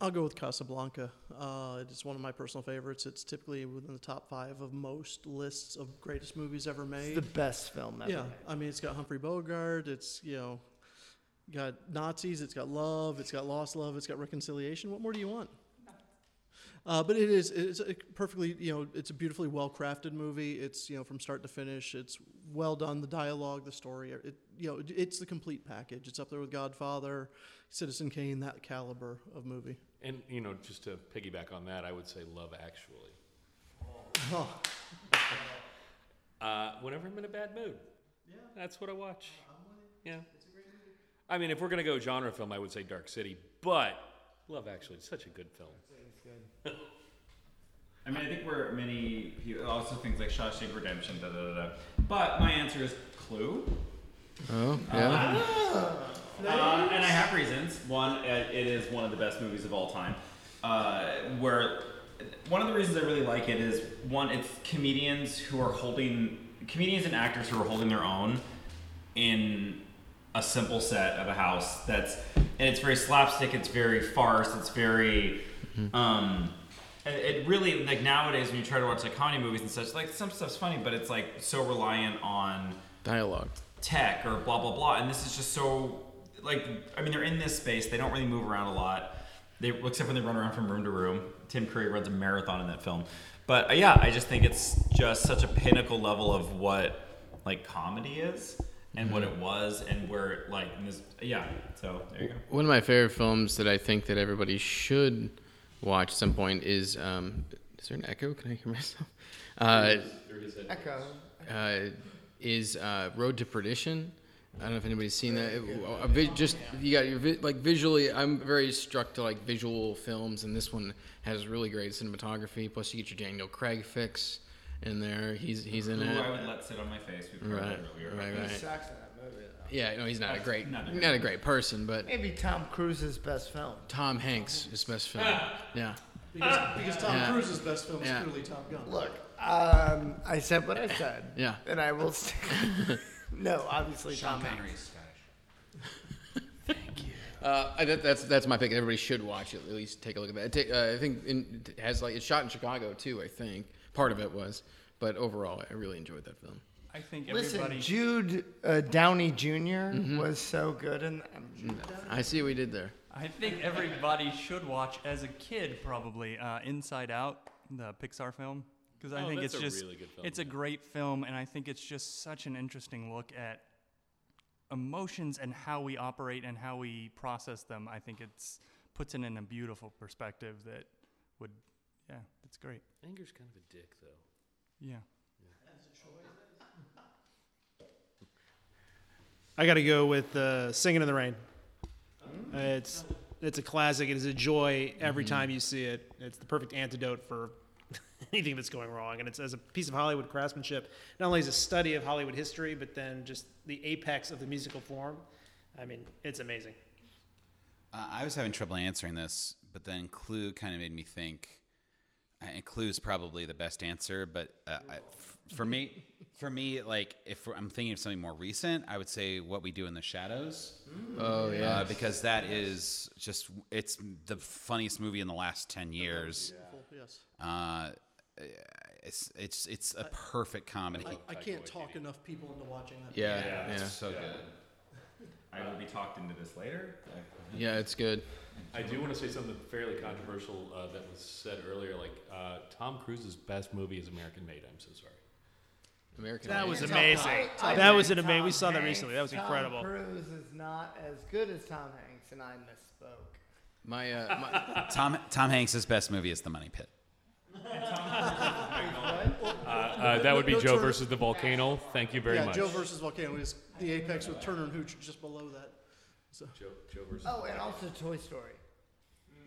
I'll go with Casablanca. Uh, it's one of my personal favorites. It's typically within the top five of most lists of greatest movies ever made. the best film ever Yeah, made. I mean, it's got Humphrey Bogart. It's you know, got Nazis. It's got love. It's got lost love. It's got reconciliation. What more do you want? Uh, but it is it's a perfectly you know it's a beautifully well crafted movie. It's you know from start to finish. It's well done. The dialogue, the story. It you know it's the complete package. It's up there with Godfather, Citizen Kane, that caliber of movie. And you know, just to piggyback on that, I would say Love Actually. Oh. Uh, whenever I'm in a bad mood, yeah, that's what I watch. Yeah, I mean, if we're gonna go genre film, I would say Dark City, but Love Actually is such a good film. I I mean, I think we're many people also things like Shawshank Redemption, da da da da. But my answer is Clue. Oh, yeah. Uh, and I have reasons. One, uh, it is one of the best movies of all time. Uh, where one of the reasons I really like it is one, it's comedians who are holding comedians and actors who are holding their own in a simple set of a house. That's and it's very slapstick. It's very farce. It's very. Um, and it really like nowadays when you try to watch like comedy movies and such, like some stuff's funny, but it's like so reliant on Dialogue. tech or blah blah blah and this is just so like i mean they're in this space they don't really move around a lot they except when they run around from room to room tim curry runs a marathon in that film but uh, yeah i just think it's just such a pinnacle level of what like comedy is and what it was and where it, like in this yeah so there you go One of my favorite films that I think that everybody should watch at some point is. Um, is there an echo? Can I hear myself? Uh, Echo. uh, is uh, Road to Perdition. I don't know if anybody's seen that. It- a vi- just you got your vi- like visually. I'm very struck to like visual films, and this one has really great cinematography. Plus, you get your Daniel Craig fix in there. He's he's in Who it. I would let sit on my face. We covered Right, earlier. right, He right. sucks in that movie. Though. Yeah, no, he's not a great, not a not a great person, but Maybe Tom Cruise's best film. Tom Hanks is best film. Yeah. Because, because Tom Yeah. Cruise's best film is Yeah. clearly Top Gun. Look, um, I said what I said. Yeah. And I will. St- no, obviously Sean Tom Hanks. Uh, I- that, that's that's my pick. Everybody should watch it. At least take a look at that. It take, uh, I think in, it has like it's shot in Chicago too. I think part of it was, but overall, I really enjoyed that film. I think Listen, everybody. Jude uh, Downey junior was so good in. Um, I see what we did there. I think everybody should watch as a kid probably uh, Inside Out, the Pixar film, because I Oh, think that's it's a just really good film, it's a great film, and I think it's just such an interesting look at emotions and how we operate and how we process them. I think it's puts it in a beautiful perspective that would, yeah, it's great. Anger's kind of a dick, though. Yeah. I got to go with uh, "Singing in the Rain." Uh, It's it's a classic. It is a joy every time you see it. It's the perfect antidote for anything that's going wrong, and it's as a piece of Hollywood craftsmanship. Not only is a study of Hollywood history, but then just the apex of the musical form. I mean, it's amazing. Uh, I was having trouble answering this, but then Clue kind of made me think. Uh, And Clue is probably the best answer, but uh, I, f- for me, for me, like if I'm thinking of something more recent, I would say What We Do in the Shadows. Oh, uh, yes. because that is just it's the funniest movie in the last ten years. Yes. Uh, it's it's it's a perfect comedy. I, I can't talk enough people into watching that. Yeah, Yeah, yeah. it's yeah. so good. I will be talked into this later. Yeah, it's good. I do want to say something fairly controversial uh, that was said earlier. Like uh, Tom Cruise's best movie is American Made. I'm so sorry. American. Made That Made. was Tom- amazing. I That was think an amazing. We Tom saw that Hanks- recently. That was incredible. Tom Cruise is not as good as Tom Hanks, and I misspoke. My, uh, my Tom Tom Hanks' best movie is The Money Pit. Uh, uh, that would be No Joe Turner- versus the volcano. Thank you very yeah, much. Joe versus Volcano is the apex with Turner and Hooch just below that. So. Joe, Joe versus. Oh, and also Toy Story.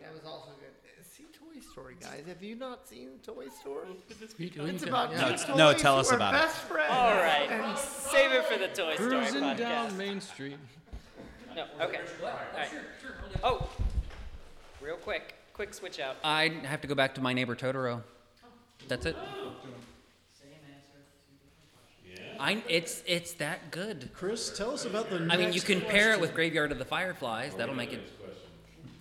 That was also good. See Toy Story, guys. Have you not seen Toy Story? It's about No, two t- toys no, tell who us are about it. best friends. All right, And save it for the Toy Story Cruising podcast. down Main Street. No, okay. All right. Oh, real quick, quick switch out. I have to go back to my neighbor Totoro. That's it. Oh. I it's it's that good. Chris, tell us about the. I mean, you next can pair it with. Graveyard of the Fireflies. That'll make it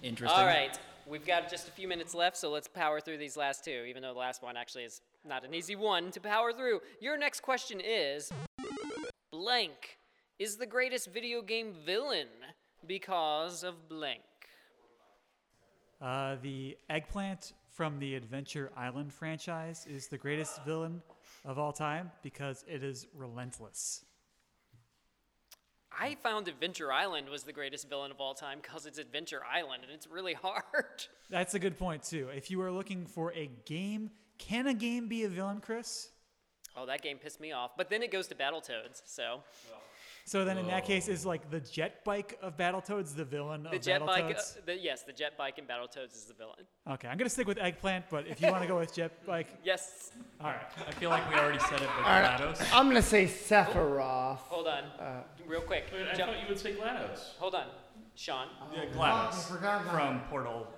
interesting. All right, we've got just a few minutes left, so let's power through these last two, even though the last one actually is not an easy one to power through. Your next question is blank is the greatest video game villain because of blank. Uh, the eggplant from the Adventure Island franchise is the greatest villain of all time because it is relentless. I found Adventure Island was the greatest villain of all time because it's Adventure Island and it's really hard. That's a good point too. If you are looking for a game, can a game be a villain, Chris? Oh, that game pissed me off. But then it goes to Battletoads, so. So then, in that case, is like the jet bike of Battletoads the villain The of jet bike, uh, Battletoads? the, yes, the jet bike in Battletoads is the villain. Okay, I'm gonna stick with eggplant, but if you want to go with jet bike, Yes. all right. I feel like we already said it with All right, GLaDOS. I'm gonna say Sephiroth. Hold on, Uh, real quick. Wait, I Jump- thought you would say GLaDOS. Hold on, Sean. Yeah, GLaDOS. I GLaDOS forgot about from. Portal,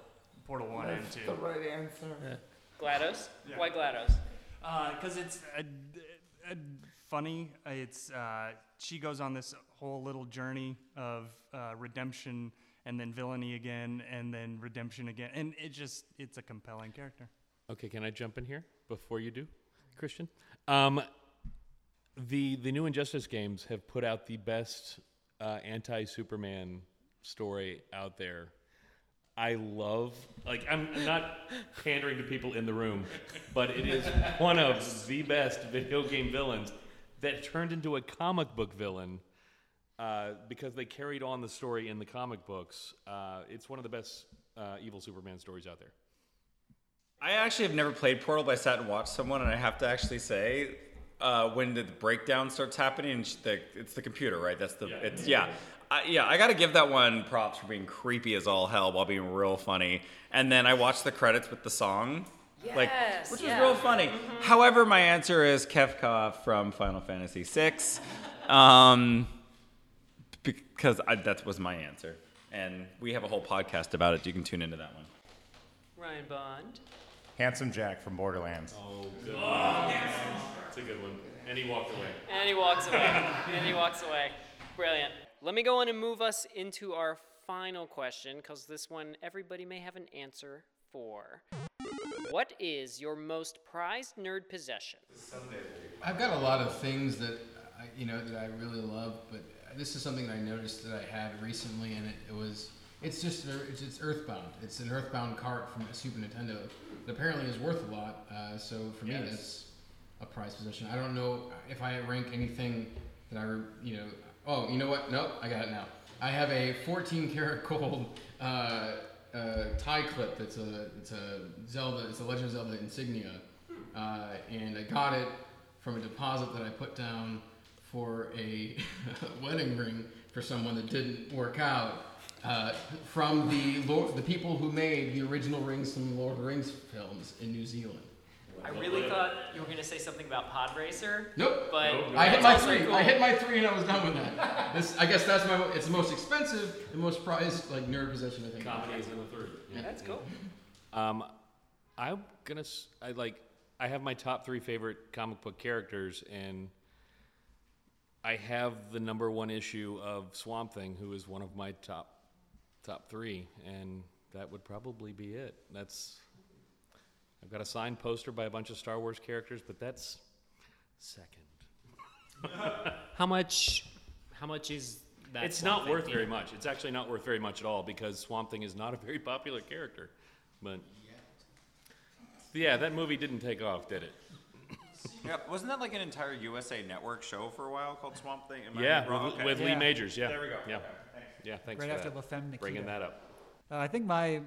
Portal One and That's Two. the right answer. GLaDOS. Yeah. Why GLaDOS? Because it's uh, uh, funny. It's uh, she goes on this whole little journey of uh, redemption and then villainy again and then redemption again, and it just it's a compelling character. Okay, can I jump in here before you do, Christian? Um, the the new Injustice games have put out the best uh, anti-Superman story out there. I love like I'm not pandering to people in the room, but it is one of the best video game villains that turned into a comic book villain uh, because they carried on the story in the comic books. Uh, it's one of the best uh, evil Superman stories out there. I actually have never played Portal, but I sat and watched someone, and I have to actually say, uh, when the breakdown starts happening, and the, it's the computer, right? That's the it's yeah. I, yeah, I got to give that one props for being creepy as all hell while being real funny. And then I watched the credits with the song, like Yes, which yeah. was real funny. However, my answer is Kefka from Final Fantasy VI, um, because I, that was my answer. And we have a whole podcast about it. You can tune into that one. Ryan Bond. Handsome Jack from Borderlands. Oh, good one. It's a good one. And he walked away. And he walks away. and he walks away. Brilliant. Let me go on and move us into our final question, because this one everybody may have an answer for. What is your most prized nerd possession? I've got a lot of things that I, you know that I really love, but this is something that I noticed that I had recently, and it, it was it's just it's, it's Earthbound. It's an Earthbound cart from a Super Nintendo that apparently is worth a lot. Uh, so for me, Yes. that's a prized possession. I don't know if I rank anything that I re- you know. Oh, you know what? Nope, I got it now. I have a 14 karat gold uh, uh, tie clip. That's a it's a Zelda. It's a Legend of Zelda insignia, uh, and I got it from a deposit that I put down for a wedding ring for someone that didn't work out. Uh, from the Lord, the people who made the original rings from the Lord of the Rings films in New Zealand. I really thought you were going to say something about Pod Racer. Nope. But I hit my three. cool. I hit my three, and I was done with that. This, I guess, that's my. It's the most expensive and most prized like nerd possession I think. Comedy is in the third. Yeah, that's cool. Um, I'm gonna. I like. I have my top three favorite comic book characters, and I have the number one issue of Swamp Thing, who is one of my top top three, and that would probably be it. That's. I've got a signed poster by a bunch of Star Wars characters, but that's second. How much? How much is that? it's not worth very much. It's actually not worth very much at all because Swamp Thing is not a very popular character. But yeah, that movie didn't take off, did it? Yeah, wasn't that like an entire USA Network show for a while called Swamp Thing? Am I Yeah, wrong? with, Okay. with Lee Majors. Yeah. There we go. Yeah. Okay, thanks. Yeah. Thanks Right for after that. La Femme Nikita. Bringing that up. Uh, I think my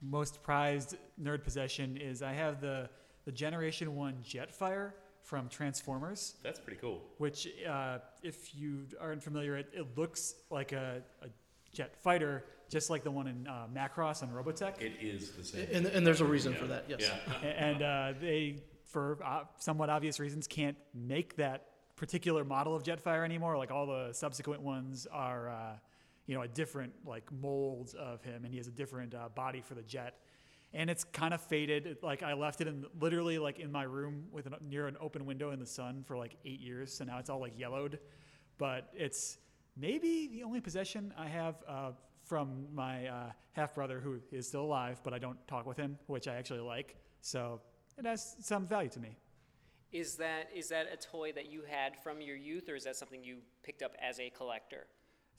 most prized nerd possession is I have the the Generation One Jetfire from Transformers. That's pretty cool. Which, uh, if you aren't familiar, it, it looks like a, a jet fighter, just like the one in uh, Macross on Robotech. It is the same. And, and there's a reason for that, yes. A- and uh, they, for uh, somewhat obvious reasons, can't make that particular model of Jetfire anymore. Like all the subsequent ones are, uh, you know, a different like molds of him, and he has a different uh, body for the jet. And it's kind of faded. Like I left it in literally like in my room with an, near an open window in the sun for like eight years, so now it's all like yellowed. But it's maybe the only possession I have uh, from my uh, half brother who is still alive, but I don't talk with him, which I actually like. So it has some value to me. Is that is that a toy that you had from your youth, or is that something you picked up as a collector?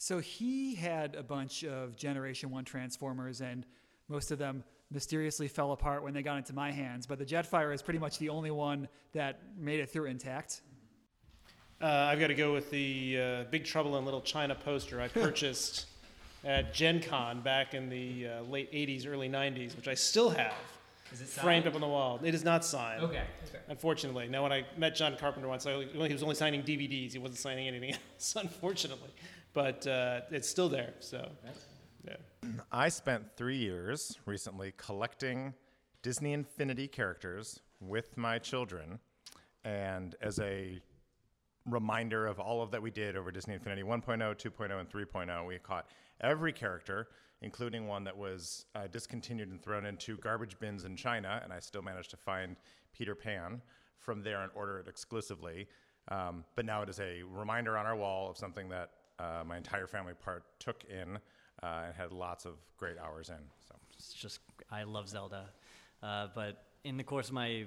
So he had a bunch of Generation 1 Transformers, and most of them mysteriously fell apart when they got into my hands. But the Jetfire is pretty much the only one that made it through intact. Uh, I've got to go with the uh, Big Trouble in Little China poster I purchased at Gen Con back in the uh, late 80s, early 90s, which I still have. Is it framed up on the wall. It is not signed. Okay, okay. Unfortunately, now when I met John Carpenter once, I, he was only signing DVDs. He wasn't signing anything else, unfortunately. But uh, it's still there. So, yeah. I spent three years recently collecting Disney Infinity characters with my children. And as a reminder of all of that we did over Disney Infinity 1.0, 2.0, and 3.0, we caught every character, including one that was uh, discontinued and thrown into garbage bins in China. And I still managed to find Peter Pan from there and order it exclusively. Um, but now it is a reminder on our wall of something that uh, my entire family partook in uh, and had lots of great hours in. So It's just I love Zelda, uh, but in the course of my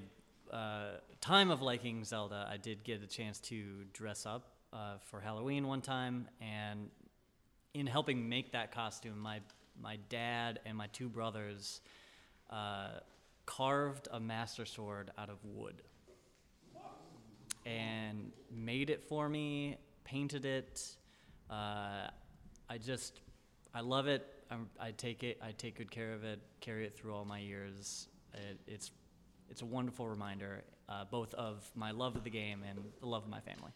uh, time of liking Zelda, I did get a chance to dress up uh, for Halloween one time, and in helping make that costume, my my dad and my two brothers uh, carved a master sword out of wood and made it for me, painted it. Uh, I just, I love it. I'm, I take it. I take good care of it. Carry it through all my years. It, it's, it's a wonderful reminder, uh, both of my love of the game and the love of my family.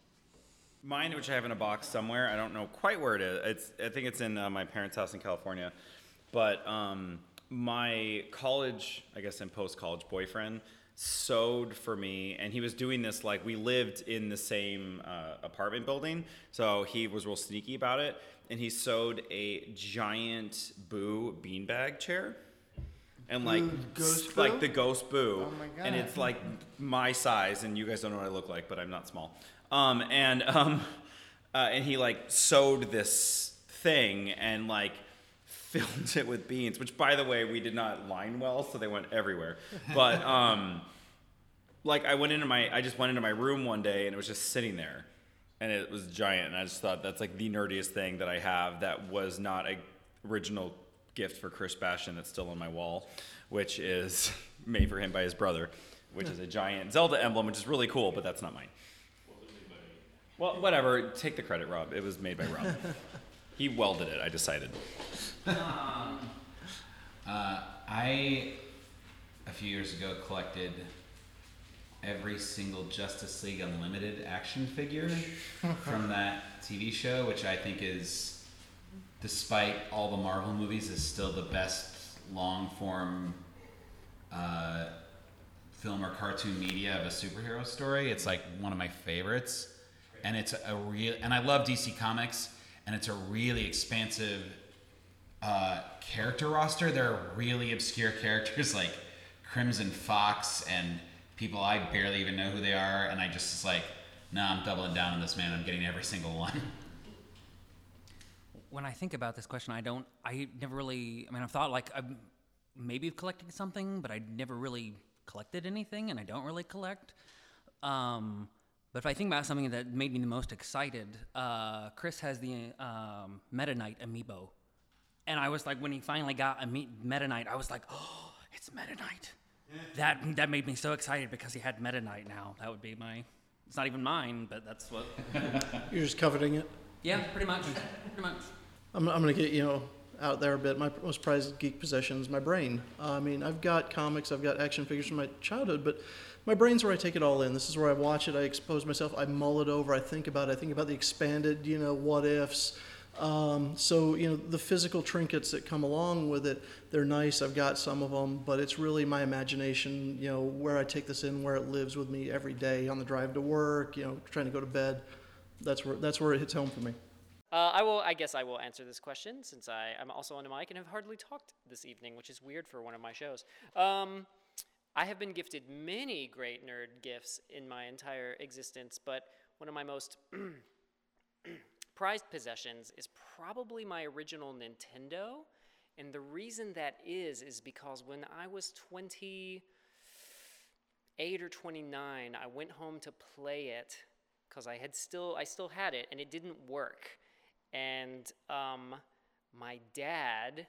Mine, which I have in a box somewhere, I don't know quite where it is. It's, I think it's in uh, my parents' house in California. But um, my college, I guess, and post-college boyfriend sewed for me, and he was doing this like we lived in the same uh, apartment building, so he was real sneaky about it, and he sewed a giant Boo beanbag chair. And like, Boo, Ghost s- like the ghost boo, Oh my and it's like my size, and you guys don't know what I look like, but I'm not small. Um, and um, uh, and he like sewed this thing and like filled it with beans, which by the way we did not line well, so they went everywhere. But um, like I went into my, I just went into my room one day and it was just sitting there, and it was giant, and I just thought that's like the nerdiest thing that I have that was not a original gift for Chris Bashen that's still on my wall, which is made for him by his brother, which is a giant Zelda emblem, which is really cool, but that's not mine. Well, whatever. Take the credit, Rob. It was made by Rob. he welded it. I decided. Uh, I, a few years ago, collected every single Justice League Unlimited action figure from that TV show, which I think is, despite all the Marvel movies, is still the best long form uh, film or cartoon media of a superhero story. It's like one of my favorites, and it's a real. And I love DC Comics, and it's a really expansive uh, character roster. There are really obscure characters like Crimson Fox and people I barely even know who they are, and I just was like, no, I'm doubling down on this man. I'm getting every single one. When I think about this question, I don't. I never really. I mean, I've thought like I'm maybe collecting something, but I never really collected anything, and I don't really collect. Um, but if I think about something that made me the most excited, uh, Chris has the um, Meta Knight amiibo, and I was like, when he finally got a me- Meta Knight, I was like, oh, it's Meta Knight. That that made me so excited because he had Meta Knight now. That would be my. It's not even mine, but that's what. You're just coveting it. yeah, pretty much. Pretty much. I'm, I'm going to get, you know, out there a bit. My most prized geek possession is my brain. Uh, I mean, I've got comics, I've got action figures from my childhood, but my brain's where I take it all in. This is where I watch it, I expose myself, I mull it over, I think about it, I think about the expanded, you know, what ifs. Um, so, you know, the physical trinkets that come along with it, they're nice. I've got some of them, but it's really my imagination, you know, where I take this in, where it lives with me every day on the drive to work, you know, trying to go to bed. That's where, that's where it hits home for me. Uh, I will. I guess I will answer this question since I, I'm also on a mic and have hardly talked this evening, which is weird for one of my shows. Um, I have been gifted many great nerd gifts in my entire existence, but one of my most prized possessions is probably my original Nintendo. And the reason that is, is because when I was 28 or 29, I went home to play it because I had still, I still had it and it didn't work. And um, my dad,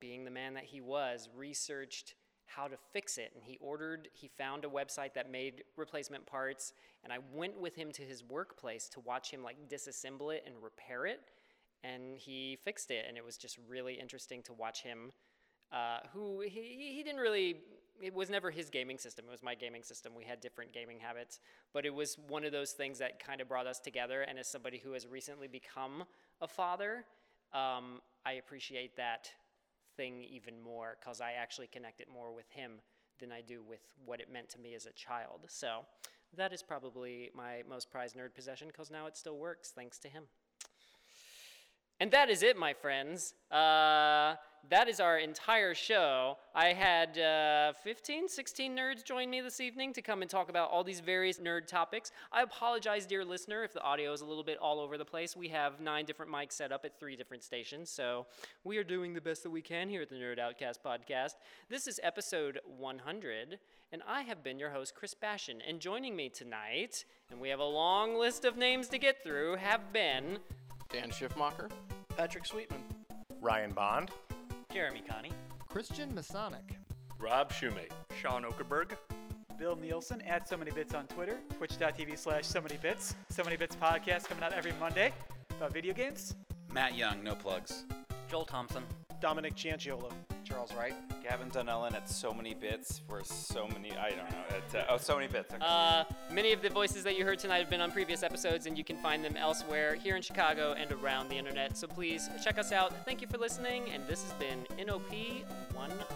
being the man that he was, researched how to fix it. And he ordered, he found a website that made replacement parts. And I went with him to his workplace to watch him like disassemble it and repair it. And he fixed it. And it was just really interesting to watch him, uh, who he, he didn't really it was never his gaming system. It was my gaming system. We had different gaming habits, but it was one of those things that kind of brought us together. And as somebody who has recently become a father, um, I appreciate that thing even more because I actually connect it more with him than I do with what it meant to me as a child. So that is probably my most prized nerd possession because now it still works thanks to him. And that is it, my friends. Uh, that is our entire show. I had uh, 15, 16 nerds join me this evening to come and talk about all these various nerd topics. I apologize, dear listener, if the audio is a little bit all over the place. We have nine different mics set up at three different stations, so we are doing the best that we can here at the Nerd Outcast podcast. This is episode 100, and I have been your host, Chris Bashen. And joining me tonight, and we have a long list of names to get through, have been Dan Schiffmacher, Patrick Sweetman, Ryan Bond, Jeremy Connie, Christian Masonic, Rob Shoemate, Sean Okerberg, Bill Nielsen at So Many Bits on Twitter, twitch.tv slash So Many Bits, So Many Bits podcast coming out every Monday about video games. Matt Young, no plugs. Joel Thompson. Dominic Giangiolo, Charles Wright, Gavin Dunellen at so many bits for so many. I don't know. At, uh, oh, so many bits. Okay. Uh, many of the voices that you heard tonight have been on previous episodes, and you can find them elsewhere here in Chicago and around the internet. So please check us out. Thank you for listening, and this has been NOP 100.